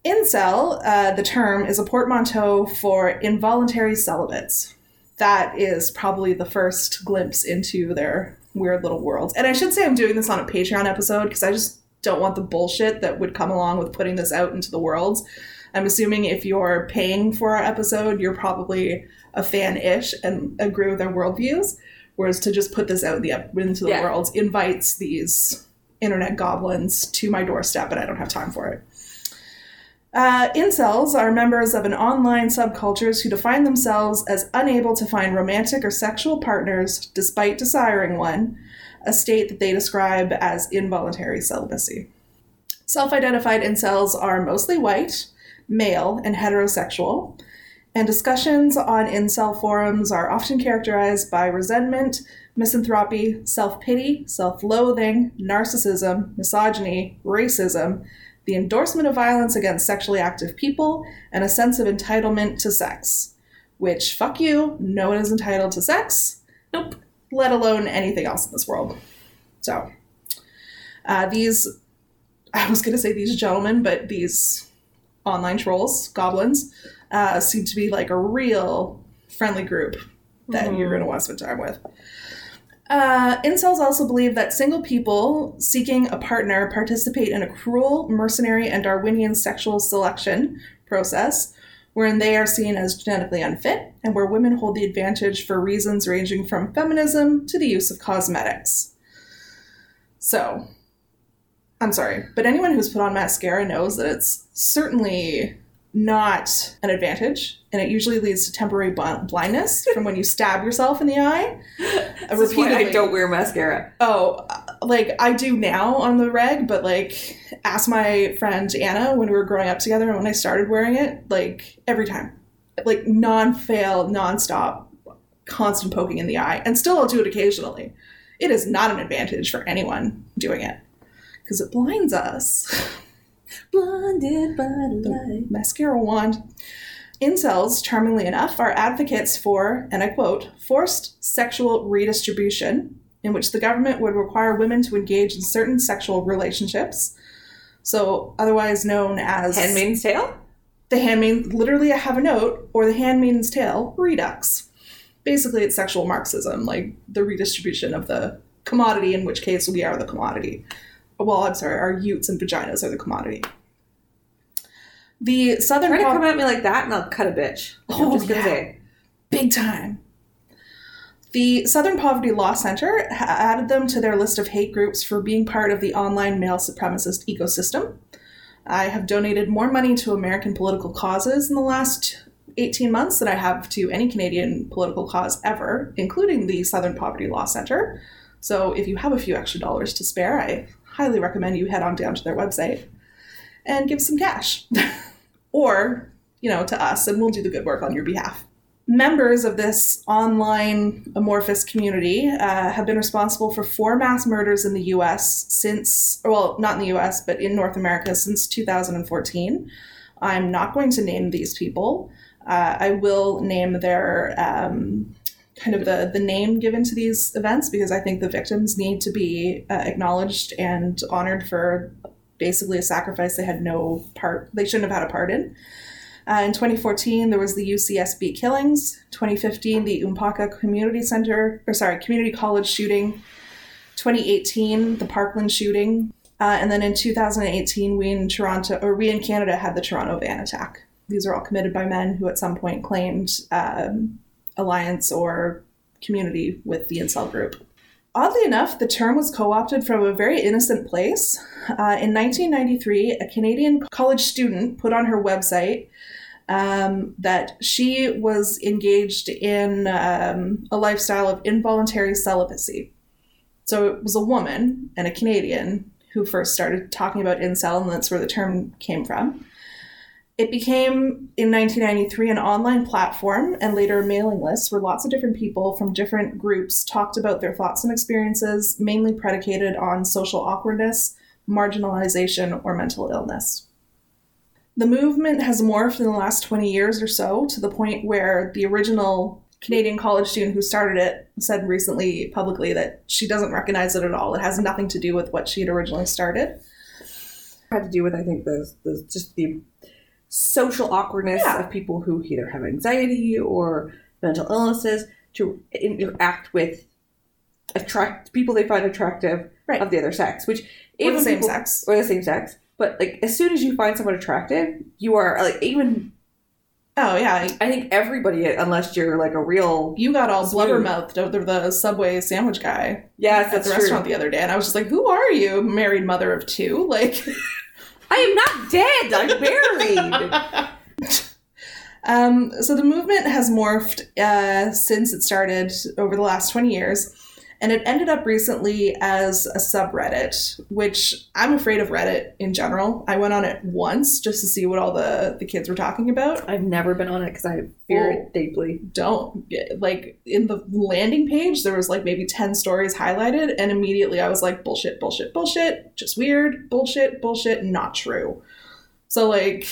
Incel, uh, the term, is a portmanteau for involuntary celibates. That is probably the first glimpse into their weird little worlds. And I should say I'm doing this on a Patreon episode because I just don't want the bullshit that would come along with putting this out into the world. I'm assuming if you're paying for our episode, you're probably a fan ish and agree with their worldviews. Whereas to just put this out the, into the Yeah. world invites these internet goblins to my doorstep, and I don't have time for it. Uh, incels are members of an online subcultures who define themselves as unable to find romantic or sexual partners despite desiring one, a state that they describe as involuntary celibacy. Self identified incels are mostly white, male, and heterosexual, and discussions on incel forums are often characterized by resentment, misanthropy, self pity, self loathing, narcissism, misogyny, racism, the endorsement of violence against sexually active people, and a sense of entitlement to sex. Which, fuck you, no one is entitled to sex, Nope. let alone anything else in this world. So, uh, these, [LAUGHS] I was going to say these gentlemen, but these online trolls, goblins, uh, seem to be like a real friendly group that Mhm. you're going to want to spend time with. Uh, incels also believe that single people seeking a partner participate in a cruel, mercenary, and Darwinian sexual selection process wherein they are seen as genetically unfit and where women hold the advantage for reasons ranging from feminism to the use of cosmetics. So, I'm sorry, but anyone who's put on mascara knows that it's certainly not an advantage, and it usually leads to temporary blindness from when you stab yourself in the eye. [LAUGHS] Is why I don't wear mascara. Oh, uh, like I do now on the reg, but like ask my friend Anna when we were growing up together and when I started wearing it, like every time, like non-fail, non-stop, constant poking in the eye, and still I'll do it occasionally. It is not an advantage for anyone doing it because it blinds us. [LAUGHS] Blinded by the light. mascara wand. Incels, charmingly enough, are advocates for, and I quote, forced sexual redistribution, in which the government would require women to engage in certain sexual relationships. So, otherwise known as Handmaid's Tale? the handmaid. Literally, I have a note, or the handmaid's tale redux. Basically, it's sexual Marxism, like the redistribution of the commodity, in which case we are the commodity. Well, I'm sorry, our utes and vaginas are the commodity. The southern Try to come at me like that and I'll cut a bitch. Oh, I'm just gonna yeah. say. big time. The Southern Poverty Law Center ha- added them to their list of hate groups for being part of the online male supremacist ecosystem. I have donated more money to American political causes in the last 18 months than I have to any Canadian political cause ever, including the Southern Poverty Law Center. So if you have a few extra dollars to spare, I highly recommend you head on down to their website and give some cash. [LAUGHS] or, you know, to us, and we'll do the good work on your behalf members of this online amorphous community uh, have been responsible for four mass murders in the US since, well, not in the US, but in North America since 2014. I'm not going to name these people. Uh, I will name their um, kind of the, the name given to these events because I think the victims need to be uh, acknowledged and honored for basically a sacrifice they had no part, they shouldn't have had a part in. Uh, in 2014, there was the UCSB killings. 2015, the Umpqua Community Center, or sorry, Community College shooting. 2018, the Parkland shooting. Uh, and then in 2018, we in Toronto, or we in Canada, had the Toronto van attack. These are all committed by men who at some point claimed um, alliance or community with the incel group. Oddly enough, the term was co opted from a very innocent place. Uh, in 1993, a Canadian college student put on her website um, that she was engaged in um, a lifestyle of involuntary celibacy. So it was a woman and a Canadian who first started talking about incel, and that's where the term came from. It became, in 1993, an online platform and later a mailing list where lots of different people from different groups talked about their thoughts and experiences, mainly predicated on social awkwardness, marginalization, or mental illness. The movement has morphed in the last 20 years or so to the point where the original Canadian college student who started it said recently publicly that she doesn't recognize it at all. It has nothing to do with what she had originally started. had to do with I think the, the just the social awkwardness Yeah. of people who either have anxiety or mental illnesses to interact with attract people they find attractive Right. of the other sex, which Or the same people- sex. or the same sex. But like as soon as you find someone attractive, you are like even Oh, yeah. I think everybody unless you're like a real You got all Smooth. blubber mouthed over the Subway sandwich guy yes at that's the true. restaurant the other day. And I was just like, who are you? Married mother of two? Like, [LAUGHS] I am not dead. I'm buried. [LAUGHS] Um, so the movement has morphed uh, since it started over the last 20 years, and it ended up recently as a subreddit, which I'm afraid of Reddit in general. I went on it once just to see what all the, the kids were talking about. I've never been on it because I fear Oh. it deeply. Don't get, like in the landing page, there was like maybe 10 stories highlighted, and immediately I was like, bullshit, bullshit, bullshit, just weird, bullshit, bullshit, not true. So, like,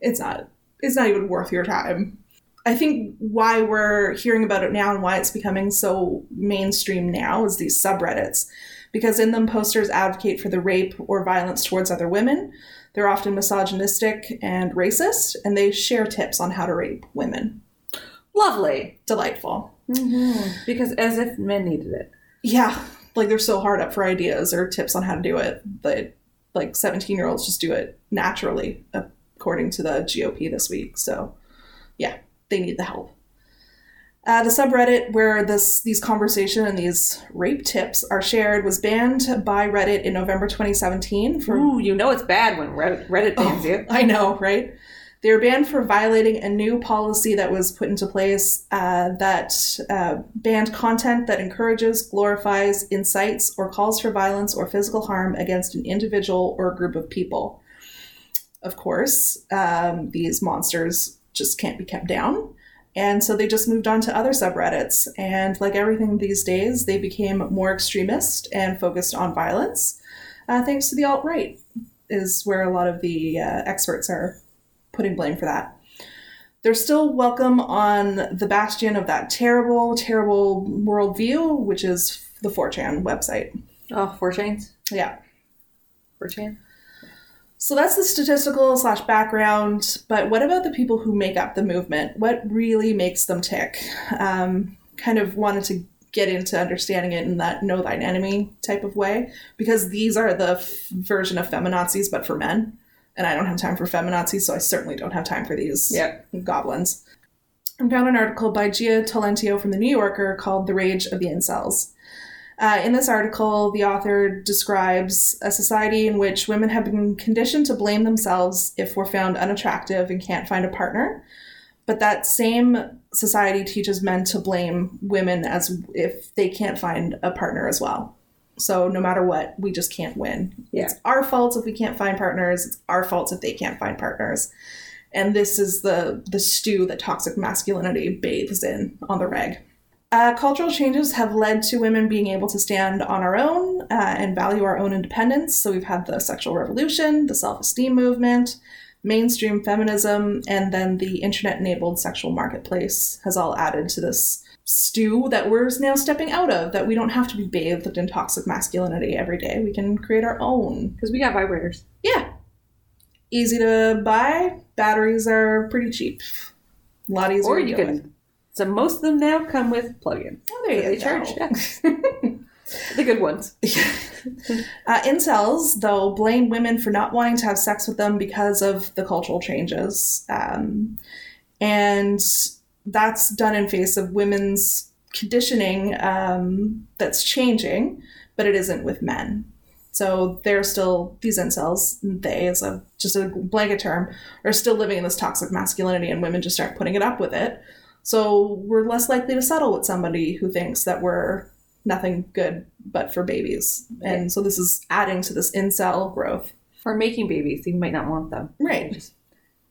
it's not it's not even worth your time. I think why we're hearing about it now and why it's becoming so mainstream now is these subreddits. Because in them, posters advocate for the rape or violence towards other women. They're often misogynistic and racist, and they share tips on how to rape women. Lovely. Delightful. Mm-hmm. Because as if men needed it. Yeah, like they're so hard up for ideas or tips on how to do it that like 17 year olds just do it naturally, according to the GOP this week. So, yeah, they need the help. Uh, the subreddit where this these conversation and these rape tips are shared was banned by Reddit in November 2017 for Ooh, you know it's bad when Reddit, Reddit bans you. [LAUGHS] I know, right? They were banned for violating a new policy that was put into place uh, that uh, banned content that encourages, glorifies, incites, or calls for violence or physical harm against an individual or a group of people. Of course, um, these monsters just can't be kept down. And so they just moved on to other subreddits. And like everything these days, they became more extremist and focused on violence, uh, thanks to the alt right, is where a lot of the uh, experts are putting blame for that. They're still welcome on the bastion of that terrible, terrible worldview, which is the 4chan website. Oh, four chains? Yeah. Four chain? So that's the statistical slash background. But what about the people who make up the movement? What really makes them tick? Um, kind of wanted to get into understanding it in that know thine enemy type of way because these are the f- version of feminazis, but for men. And I don't have time for feminazis, so I certainly don't have time for these Yeah. goblins. I found an article by Jia Tolentino from The New Yorker called The Rage of the Incels. Uh, in this article, the author describes a society in which women have been conditioned to blame themselves if we're found unattractive and can't find a partner. But that same society teaches men to blame women as if they can't find a partner as well. So no matter what, we just can't win. Yeah. It's our fault if we can't find partners. It's our fault if they can't find partners. And this is the the stew that toxic masculinity bathes in on the reg. Uh, cultural changes have led to women being able to stand on our own uh, and value our own independence. So we've had the sexual revolution, the self esteem movement, mainstream feminism, and then the internet enabled sexual marketplace has all added to this stew that we're now stepping out of, that we don't have to be bathed in toxic masculinity every day. We can create our own. Because we got vibrators. Yeah. Easy to buy. Batteries are pretty cheap. A lot easier Or you can. So most of them now come with plug-in. Oh, there you They go. charge. Yeah. [LAUGHS] the good ones. [LAUGHS] Uh, incels, though, blame women for not wanting to have sex with them because of the cultural changes. Um, and that's done in face of women's conditioning um, that's changing, but it isn't with men. So they're still, these incels, they is a, just a blanket term, are still living in this toxic masculinity and women just aren't putting it up with it. So we're less likely to settle with somebody who thinks that we're nothing good but for babies. And so this is adding to this incel growth. Or making babies. You might not want them. You Right. just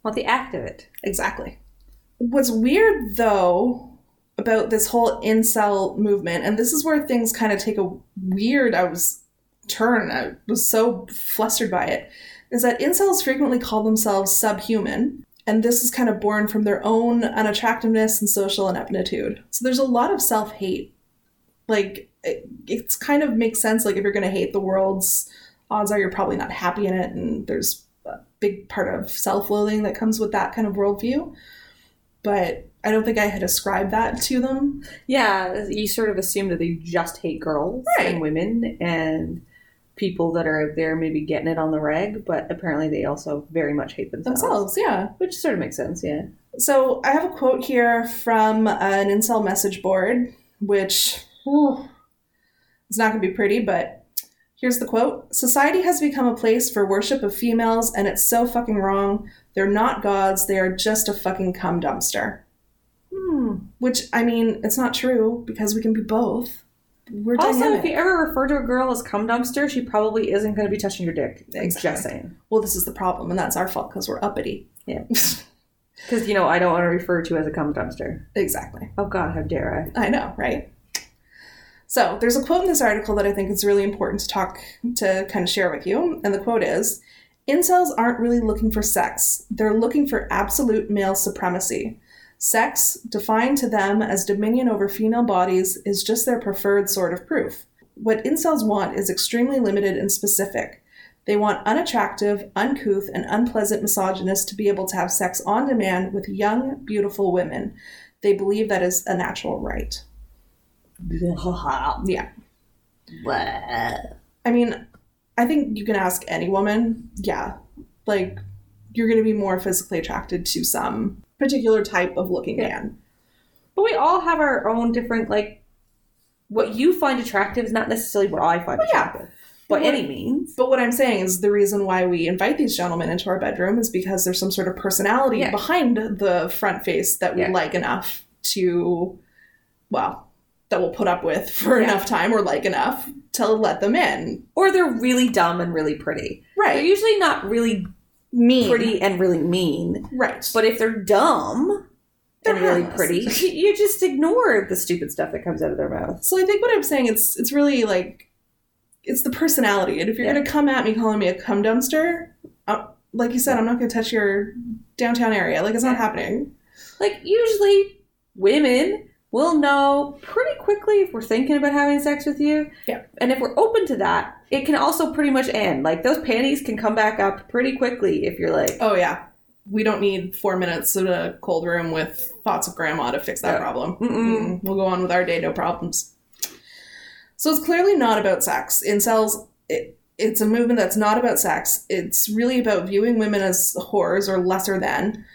want the act of it. Exactly. What's weird though about this whole incel movement, and this is where things kind of take a weird, I was turn. I was so flustered by it. Is that incels frequently call themselves subhuman, and this is kind of born from their own unattractiveness and social ineptitude. So there's a lot of self hate. Like, it, it's kind of makes sense. Like, if you're going to hate the world's, odds are you're probably not happy in it, and there's a big part of self loathing that comes with that kind of worldview. But I don't think I had ascribed that to them. Yeah, you sort of assume that they just hate girls Right. and women and people that are out there maybe getting it on the reg, but apparently they also very much hate themselves. Themselves, yeah. Which sort of makes sense, yeah. So I have a quote here from an incel message board, which is not going to be pretty, but here's the quote Society has become a place for worship of females, and it's so fucking wrong. They're not gods, they are just a fucking cum dumpster. Hmm. Which, I mean, it's not true because we can be both. We're Also, dynamic. if you ever refer to a girl as cum dumpster, she probably isn't going to be touching your dick. Exactly. Just saying. well, this is the problem, and that's our fault because we're uppity. Yeah. [LAUGHS] Because, you know, I don't want to refer to as a cum dumpster. exactly. Oh, God, how dare I? I know, right? So there's a quote in this article that I think is really important to talk to kind of share with you. And the quote is Incels aren't really looking for sex, they're looking for absolute male supremacy. Sex, defined to them as dominion over female bodies, is just their preferred sort of proof. What incels want is extremely limited and specific. They want unattractive, uncouth, and unpleasant misogynists to be able to have sex on demand with young, beautiful women. They believe that is a natural right. [LAUGHS] Yeah. I mean, I think you can ask any woman, yeah, like you're going to be more physically attracted to some particular type of looking Yeah. man. But we all have our own different, like, what you find attractive is not necessarily what I find Well, yeah. attractive. By what- any means. But what I'm saying is the reason why we invite these gentlemen into our bedroom is because there's some sort of personality Yeah. behind the front face that we Yeah. like enough to, well, that we'll put up with for Yeah. enough time or like enough to let them in. Or they're really dumb and really pretty. Right. They're usually not really Mean. pretty and really mean. Right. But if they're dumb They're really harmless. pretty, [LAUGHS] you, just ignore the stupid stuff that comes out of their mouth. So I think what I'm saying it's it's really like it's the personality, and if you're Yeah. gonna come at me calling me a cum dumpster, uh, like you said, I'm not gonna touch your downtown area. Like it's not happening. Like, usually women will know pretty quickly if we're thinking about having sex with you. Yeah. And if we're open to that, it can also pretty much end. Like, those panties can come back up pretty quickly if you're like, Oh yeah, we don't need four minutes in a cold room with thoughts of grandma to fix that Yeah. problem. Mm-mm. We'll go on with our day, no problems. So it's clearly not about sex. Incels, it, it's a movement that's not about sex. It's really about viewing women as whores or lesser than,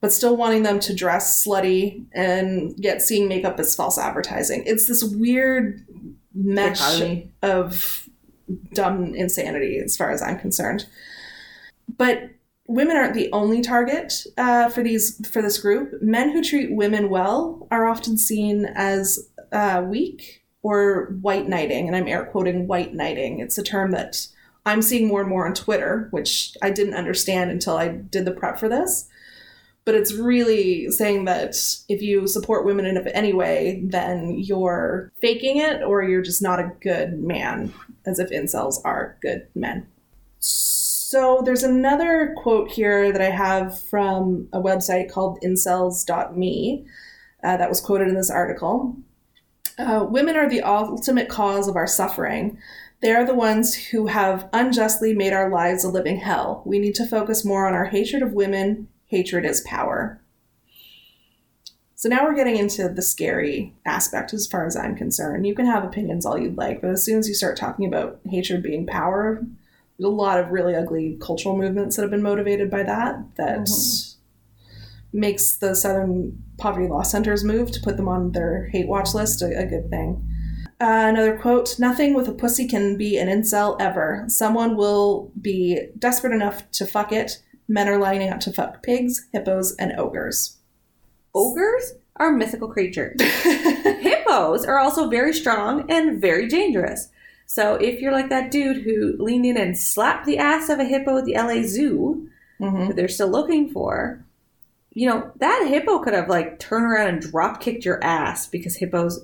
but still wanting them to dress slutty and yet seeing makeup as false advertising. It's this weird mesh of dumb insanity, as far as I'm concerned. But women aren't the only target uh, for these for this group. Men who treat women well are often seen as uh, weak or white knighting, and I'm air quoting white knighting. It's a term that I'm seeing more and more on Twitter, which I didn't understand until I did the prep for this. But it's really saying that if you support women in any way, then you're faking it or you're just not a good man, as if incels are good men. So there's another quote here that I have from a website called incels.me uh, that was quoted in this article. Uh, women are the ultimate cause of our suffering. They are the ones who have unjustly made our lives a living hell. We need to focus more on our hatred of women. Hatred is power. So now we're getting into the scary aspect as far as I'm concerned. You can have opinions all you'd like, but as soon as you start talking about hatred being power, there's a lot of really ugly cultural movements that have been motivated by that that Mhm. makes the Southern Poverty Law Center's move to put them on their hate watch list a, a good thing. Uh, another quote Nothing with a pussy can be an incel ever. Someone will be desperate enough to fuck it. Men are lining up to fuck pigs, hippos, and ogres. Ogres are mythical creatures. [LAUGHS] Hippos are also very strong and very dangerous. So if you're like that dude who leaned in and slapped the ass of a hippo at the LA Zoo, Mhm. that they're still looking for, you know, that hippo could have like turned around and drop kicked your ass because hippos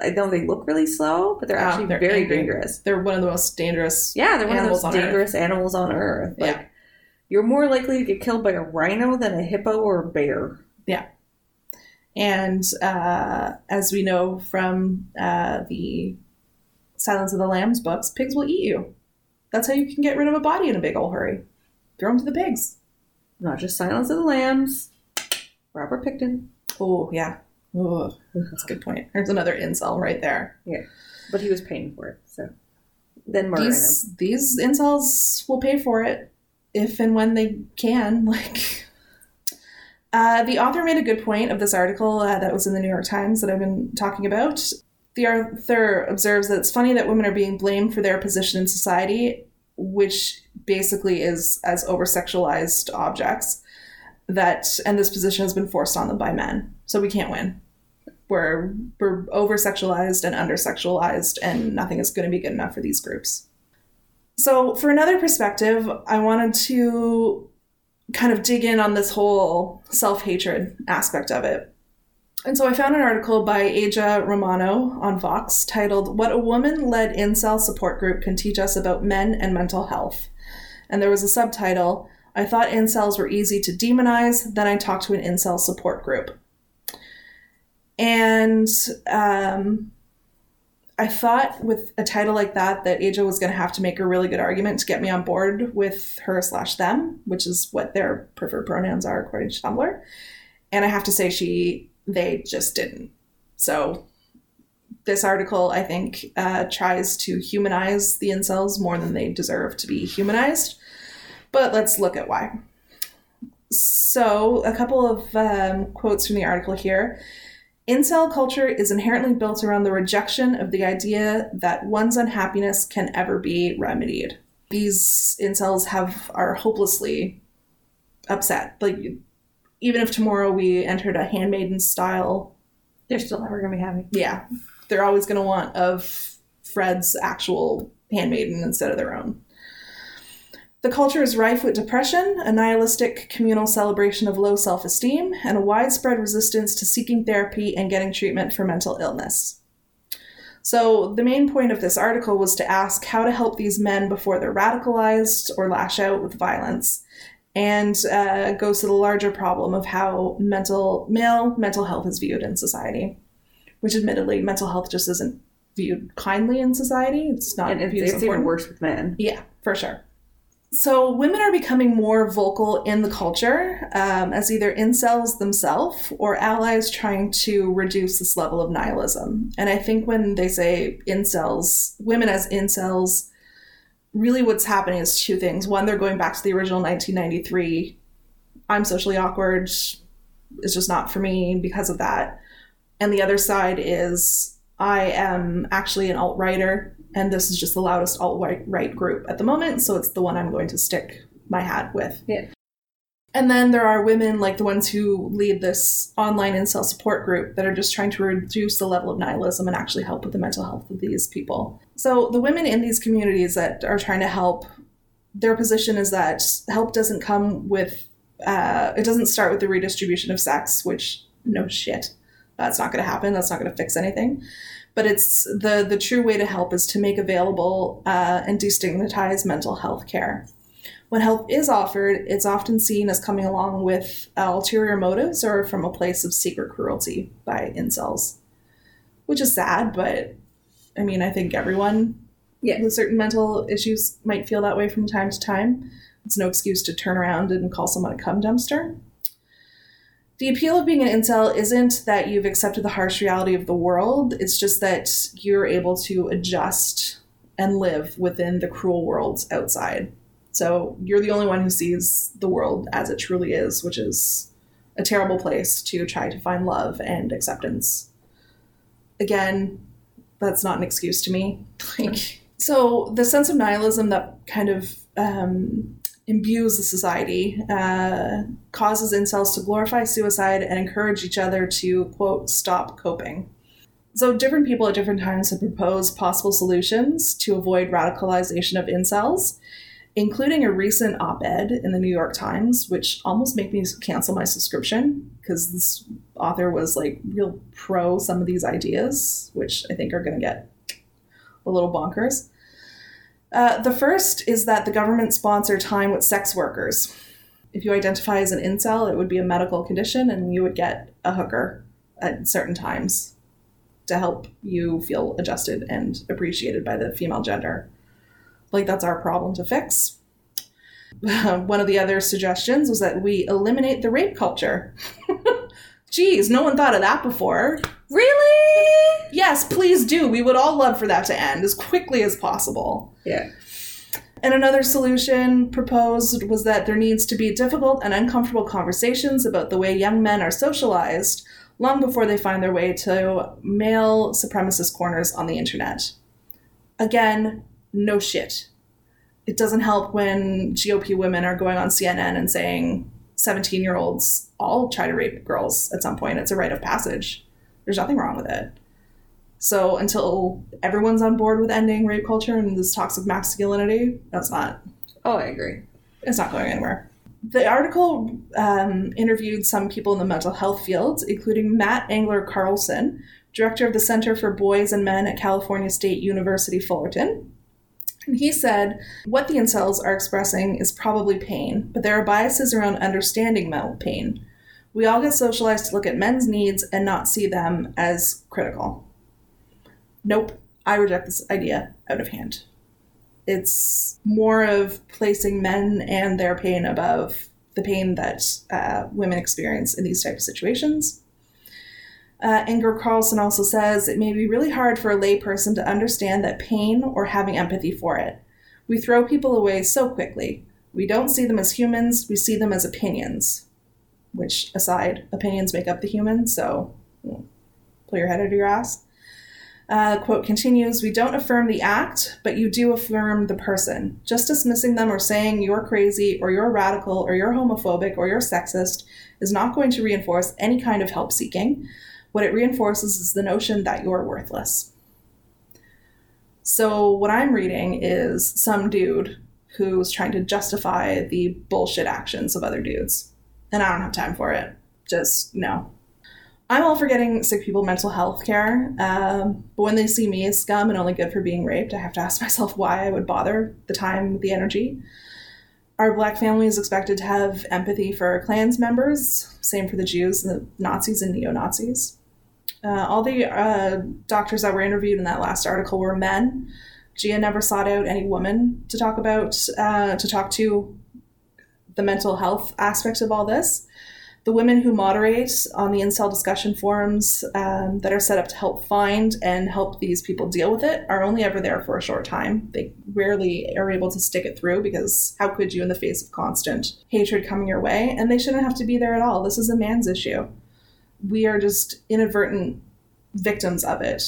I know they look really slow, but they're Oh, actually they're very angry. dangerous. They're one of the most dangerous. Yeah, they're one of on those Earth. dangerous animals on Earth. Like, Yeah. You're more likely to get killed by a rhino than a hippo or a bear. Yeah. And uh, as we know from uh, the Silence of the Lambs books, pigs will eat you. That's how you can get rid of a body in a big ol' hurry. Throw them to the pigs. Not just Silence of the Lambs. Robert Pickton. Oh, yeah. Oh, that's a good point. There's another incel right there. Yeah. But he was paying for it, so. Then murdering him. These, these incels will pay for it if and when they can. [LAUGHS] Like, uh, the author made a good point of this article uh, that was in the New York Times that I've been talking about. The author observes that it's funny that women are being blamed for their position in society, which basically is as over sexualized objects. That and this position has been forced on them by men, so we can't win. We're we're over sexualized and under sexualized, and nothing is going to be good enough for these groups. So, for another perspective, I wanted to kind of dig in on this whole self hatred aspect of it. And so I found an article by Aja Romano on Vox titled What a Woman Led Incel Support Group Can Teach Us About Men and Mental Health. And there was a subtitle I thought incels were easy to demonize, then I talked to an incel support group. And um, I thought with a title like that that Aja was going to have to make a really good argument to get me on board with her slash them, which is what their preferred pronouns are according to Tumblr. And I have to say, she they just didn't. So this article, I think, uh, tries to humanize the incels more than they deserve to be humanized. But let's look at why. So, a couple of um, quotes from the article here. Incel culture is inherently built around the rejection of the idea that one's unhappiness can ever be remedied. These incels have are hopelessly upset. Like even if tomorrow we entered a handmaiden style, They're still never going to be happy. yeah, they're always going to want of Fred's actual handmaiden instead of their own. The culture is rife with depression, a nihilistic communal celebration of low self esteem, and a widespread resistance to seeking therapy and getting treatment for mental illness. So, the main point of this article was to ask how to help these men before they're radicalized or lash out with violence, and uh, goes to the larger problem of how mental male mental health is viewed in society, which admittedly, mental health just isn't viewed kindly in society. It's not And it's, viewed it's even worse with men. Yeah, for sure. So women are becoming more vocal in the culture um, as either incels themselves or allies trying to reduce this level of nihilism. And I think when they say incels, women as incels, really what's happening is two things. One, they're going back to the original 1993. I'm socially awkward. It's just not for me because of that. And the other side is I am actually an alt writer, and this is just the loudest alt right group at the moment, so it's the one I'm going to stick my hat with. Yeah. And then there are women like the ones who lead this online incel support group that are just trying to reduce the level of nihilism and actually help with the mental health of these people. So the women in these communities that are trying to help, their position is that help doesn't come with, uh, it doesn't start with the redistribution of sex, which no shit, that's not going to happen. That's not going to fix anything but it's the the true way to help is to make available uh, and destigmatize mental health care. When help is offered, it's often seen as coming along with uh, ulterior motives or from a place of secret cruelty by incels, which is sad. But I mean, I think everyone Yeah. with certain mental issues might feel that way from time to time. It's no excuse to turn around and call someone a cum dumpster. The appeal of being an incel isn't that you've accepted the harsh reality of the world, it's just that you're able to adjust and live within the cruel worlds outside. So you're the only one who sees the world as it truly is, which is a terrible place to try to find love and acceptance. Again, that's not an excuse to me. [LAUGHS] Like, so the sense of nihilism that kind of um, imbues the society, uh, causes incels to glorify suicide and encourage each other to, quote, stop coping. So, different people at different times have proposed possible solutions to avoid radicalization of incels. including a recent op ed in the New York Times, which almost made me cancel my subscription because this author was like real pro some of these ideas, which I think are going to get a little bonkers. Uh, the first is that the government sponsor time with sex workers. If you identify as an incel, it would be a medical condition and you would get a hooker at certain times to help you feel adjusted and appreciated by the female gender. Like, that's our problem to fix. [LAUGHS] One of the other suggestions was that we eliminate the rape culture. [LAUGHS] Geez, no one thought of that before. Really? Yes, please do. We would all love for that to end as quickly as possible. Yeah. And another solution proposed was that there needs to be difficult and uncomfortable conversations about the way young men are socialized long before they find their way to male supremacist corners on the internet. Again, no shit. It doesn't help when GOP women are going on CNN and saying 17 year olds all try to rape girls at some point. It's a rite of passage. There's nothing wrong with it. So until everyone's on board with ending rape culture and this toxic masculinity, that's not Oh, I agree. it's not going anywhere. The article um, interviewed some people in the mental health field, including Matt Englar-Carlson, director of the Center for Boys and Men at California State University Fullerton. He said, What the incels are expressing is probably pain, but there are biases around understanding mental pain. We all get socialized to look at men's needs and not see them as critical. Nope, I reject this idea out of hand. It's more of placing men and their pain above the pain that uh, women experience in these types of situations. Uh, Englar-Carlson also says it may be really hard for a layperson to understand that pain or having empathy for it. We throw people away so quickly. We don't see them as humans, we see them as opinions. Which, aside, opinions make up the human, so mm, pull your head out of your ass. Uh, quote continues We don't affirm the act, but you do affirm the person. Just dismissing them or saying you're crazy or you're radical or you're homophobic or you're sexist is not going to reinforce any kind of help seeking. What it reinforces is the notion that you're worthless. So, what I'm reading is some dude who's trying to justify the bullshit actions of other dudes. And I don't have time for it. Just no. I'm all for getting sick people mental health care, um, but when they see me as scum and only good for being raped, I have to ask [LAUGHS] myself why I would bother the time, the energy. Our black family is expected to have empathy for our Klans members, same for the Jews, and the Nazis, and neo Nazis. Uh, all the uh, doctors that were interviewed in that last article were men. Gia never sought out any woman to talk about, uh, to talk to the mental health aspect of all this. The women who moderate on the incel discussion forums um, that are set up to help find and help these people deal with it are only ever there for a short time. They rarely are able to stick it through because how could you in the face of constant hatred coming your way? And they shouldn't have to be there at all. This is a man's issue. We are just inadvertent victims of it.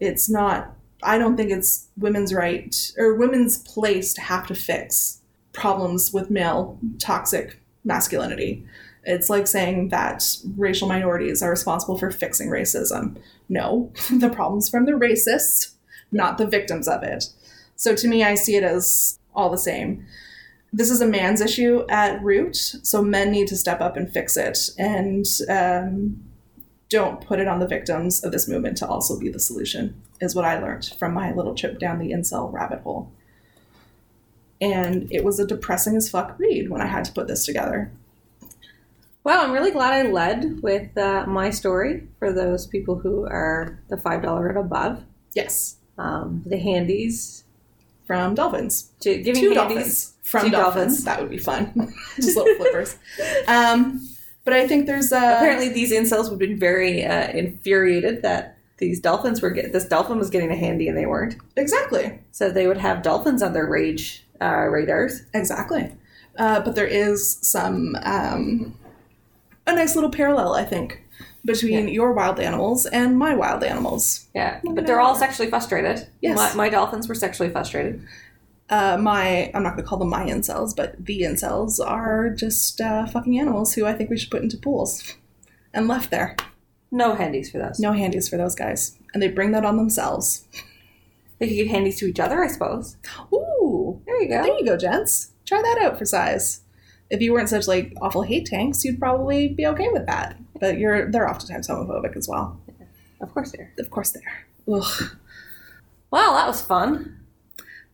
It's not, I don't think it's women's right or women's place to have to fix problems with male toxic masculinity. It's like saying that racial minorities are responsible for fixing racism. No, [LAUGHS] the problem's from the racists, not the victims of it. So to me, I see it as all the same. This is a man's issue at root, so men need to step up and fix it, and um, don't put it on the victims of this movement to also be the solution, is what I learned from my little trip down the incel rabbit hole. And it was a depressing as fuck read when I had to put this together. Wow, I'm really glad I led with uh, my story for those people who are the $5 and above. Yes, Um, the handies. from dolphins. To, giving Two handies. dolphins from dolphins. dolphins. That would be fun. [LAUGHS] Just little flippers. Um, but I think there's uh, Apparently, these incels would have been very uh, infuriated that these dolphins were get this dolphin was getting a handy and they weren't. exactly, So they would have dolphins on their rage uh, radars. exactly. Uh, but there is some um, a nice little parallel, I think, between your wild animals and my wild animals. Yeah, but they're all sexually frustrated. Yes. my, my dolphins were sexually frustrated. Uh, my I'm not going to call them my incels, but the incels are just uh, fucking animals who I think we should put into pools and left there. No handies for those. No handies for those guys, and they bring that on themselves. They could give handies to each other, I suppose. Ooh, There you go. there you go, gents. Try that out for size. If you weren't such like awful hate tanks, you'd probably be okay with that. But you're they're oftentimes homophobic as well. Of course they are. Of course they are. Ugh. Well, that was fun.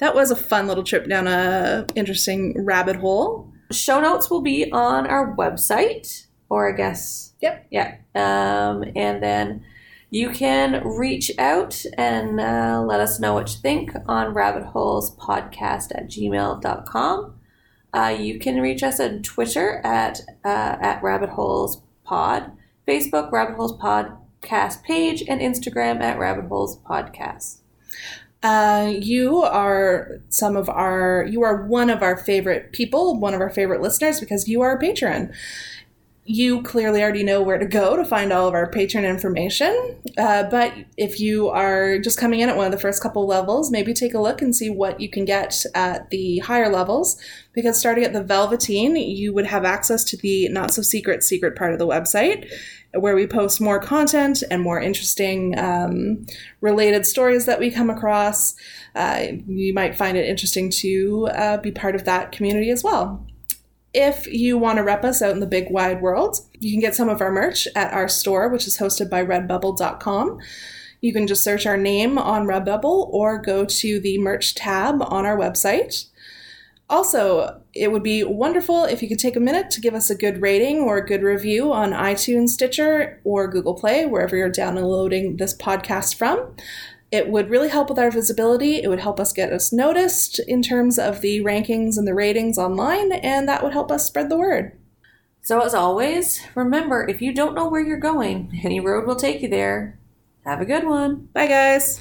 That was a fun little trip down a interesting rabbit hole. Show notes will be on our website, or I guess. Yep. Yeah. Um, and then you can reach out and uh, let us know what you think on rabbitholespodcast at gmail.com. Uh, you can reach us on Twitter at uh, at Rabbit Holes Pod, Facebook Rabbit Holes Podcast page, and Instagram at Rabbit Holes Podcast. Uh, you are some of our you are one of our favorite people, one of our favorite listeners because you are a patron. You clearly already know where to go to find all of our patron information. Uh, but if you are just coming in at one of the first couple levels, maybe take a look and see what you can get at the higher levels. Because starting at the Velveteen, you would have access to the not so secret secret part of the website where we post more content and more interesting um, related stories that we come across. Uh, you might find it interesting to uh, be part of that community as well. If you want to rep us out in the big wide world, you can get some of our merch at our store, which is hosted by redbubble.com. You can just search our name on Redbubble or go to the merch tab on our website. Also, it would be wonderful if you could take a minute to give us a good rating or a good review on iTunes, Stitcher, or Google Play, wherever you're downloading this podcast from. It would really help with our visibility. It would help us get us noticed in terms of the rankings and the ratings online, and that would help us spread the word. So, as always, remember if you don't know where you're going, any road will take you there. Have a good one. Bye, guys.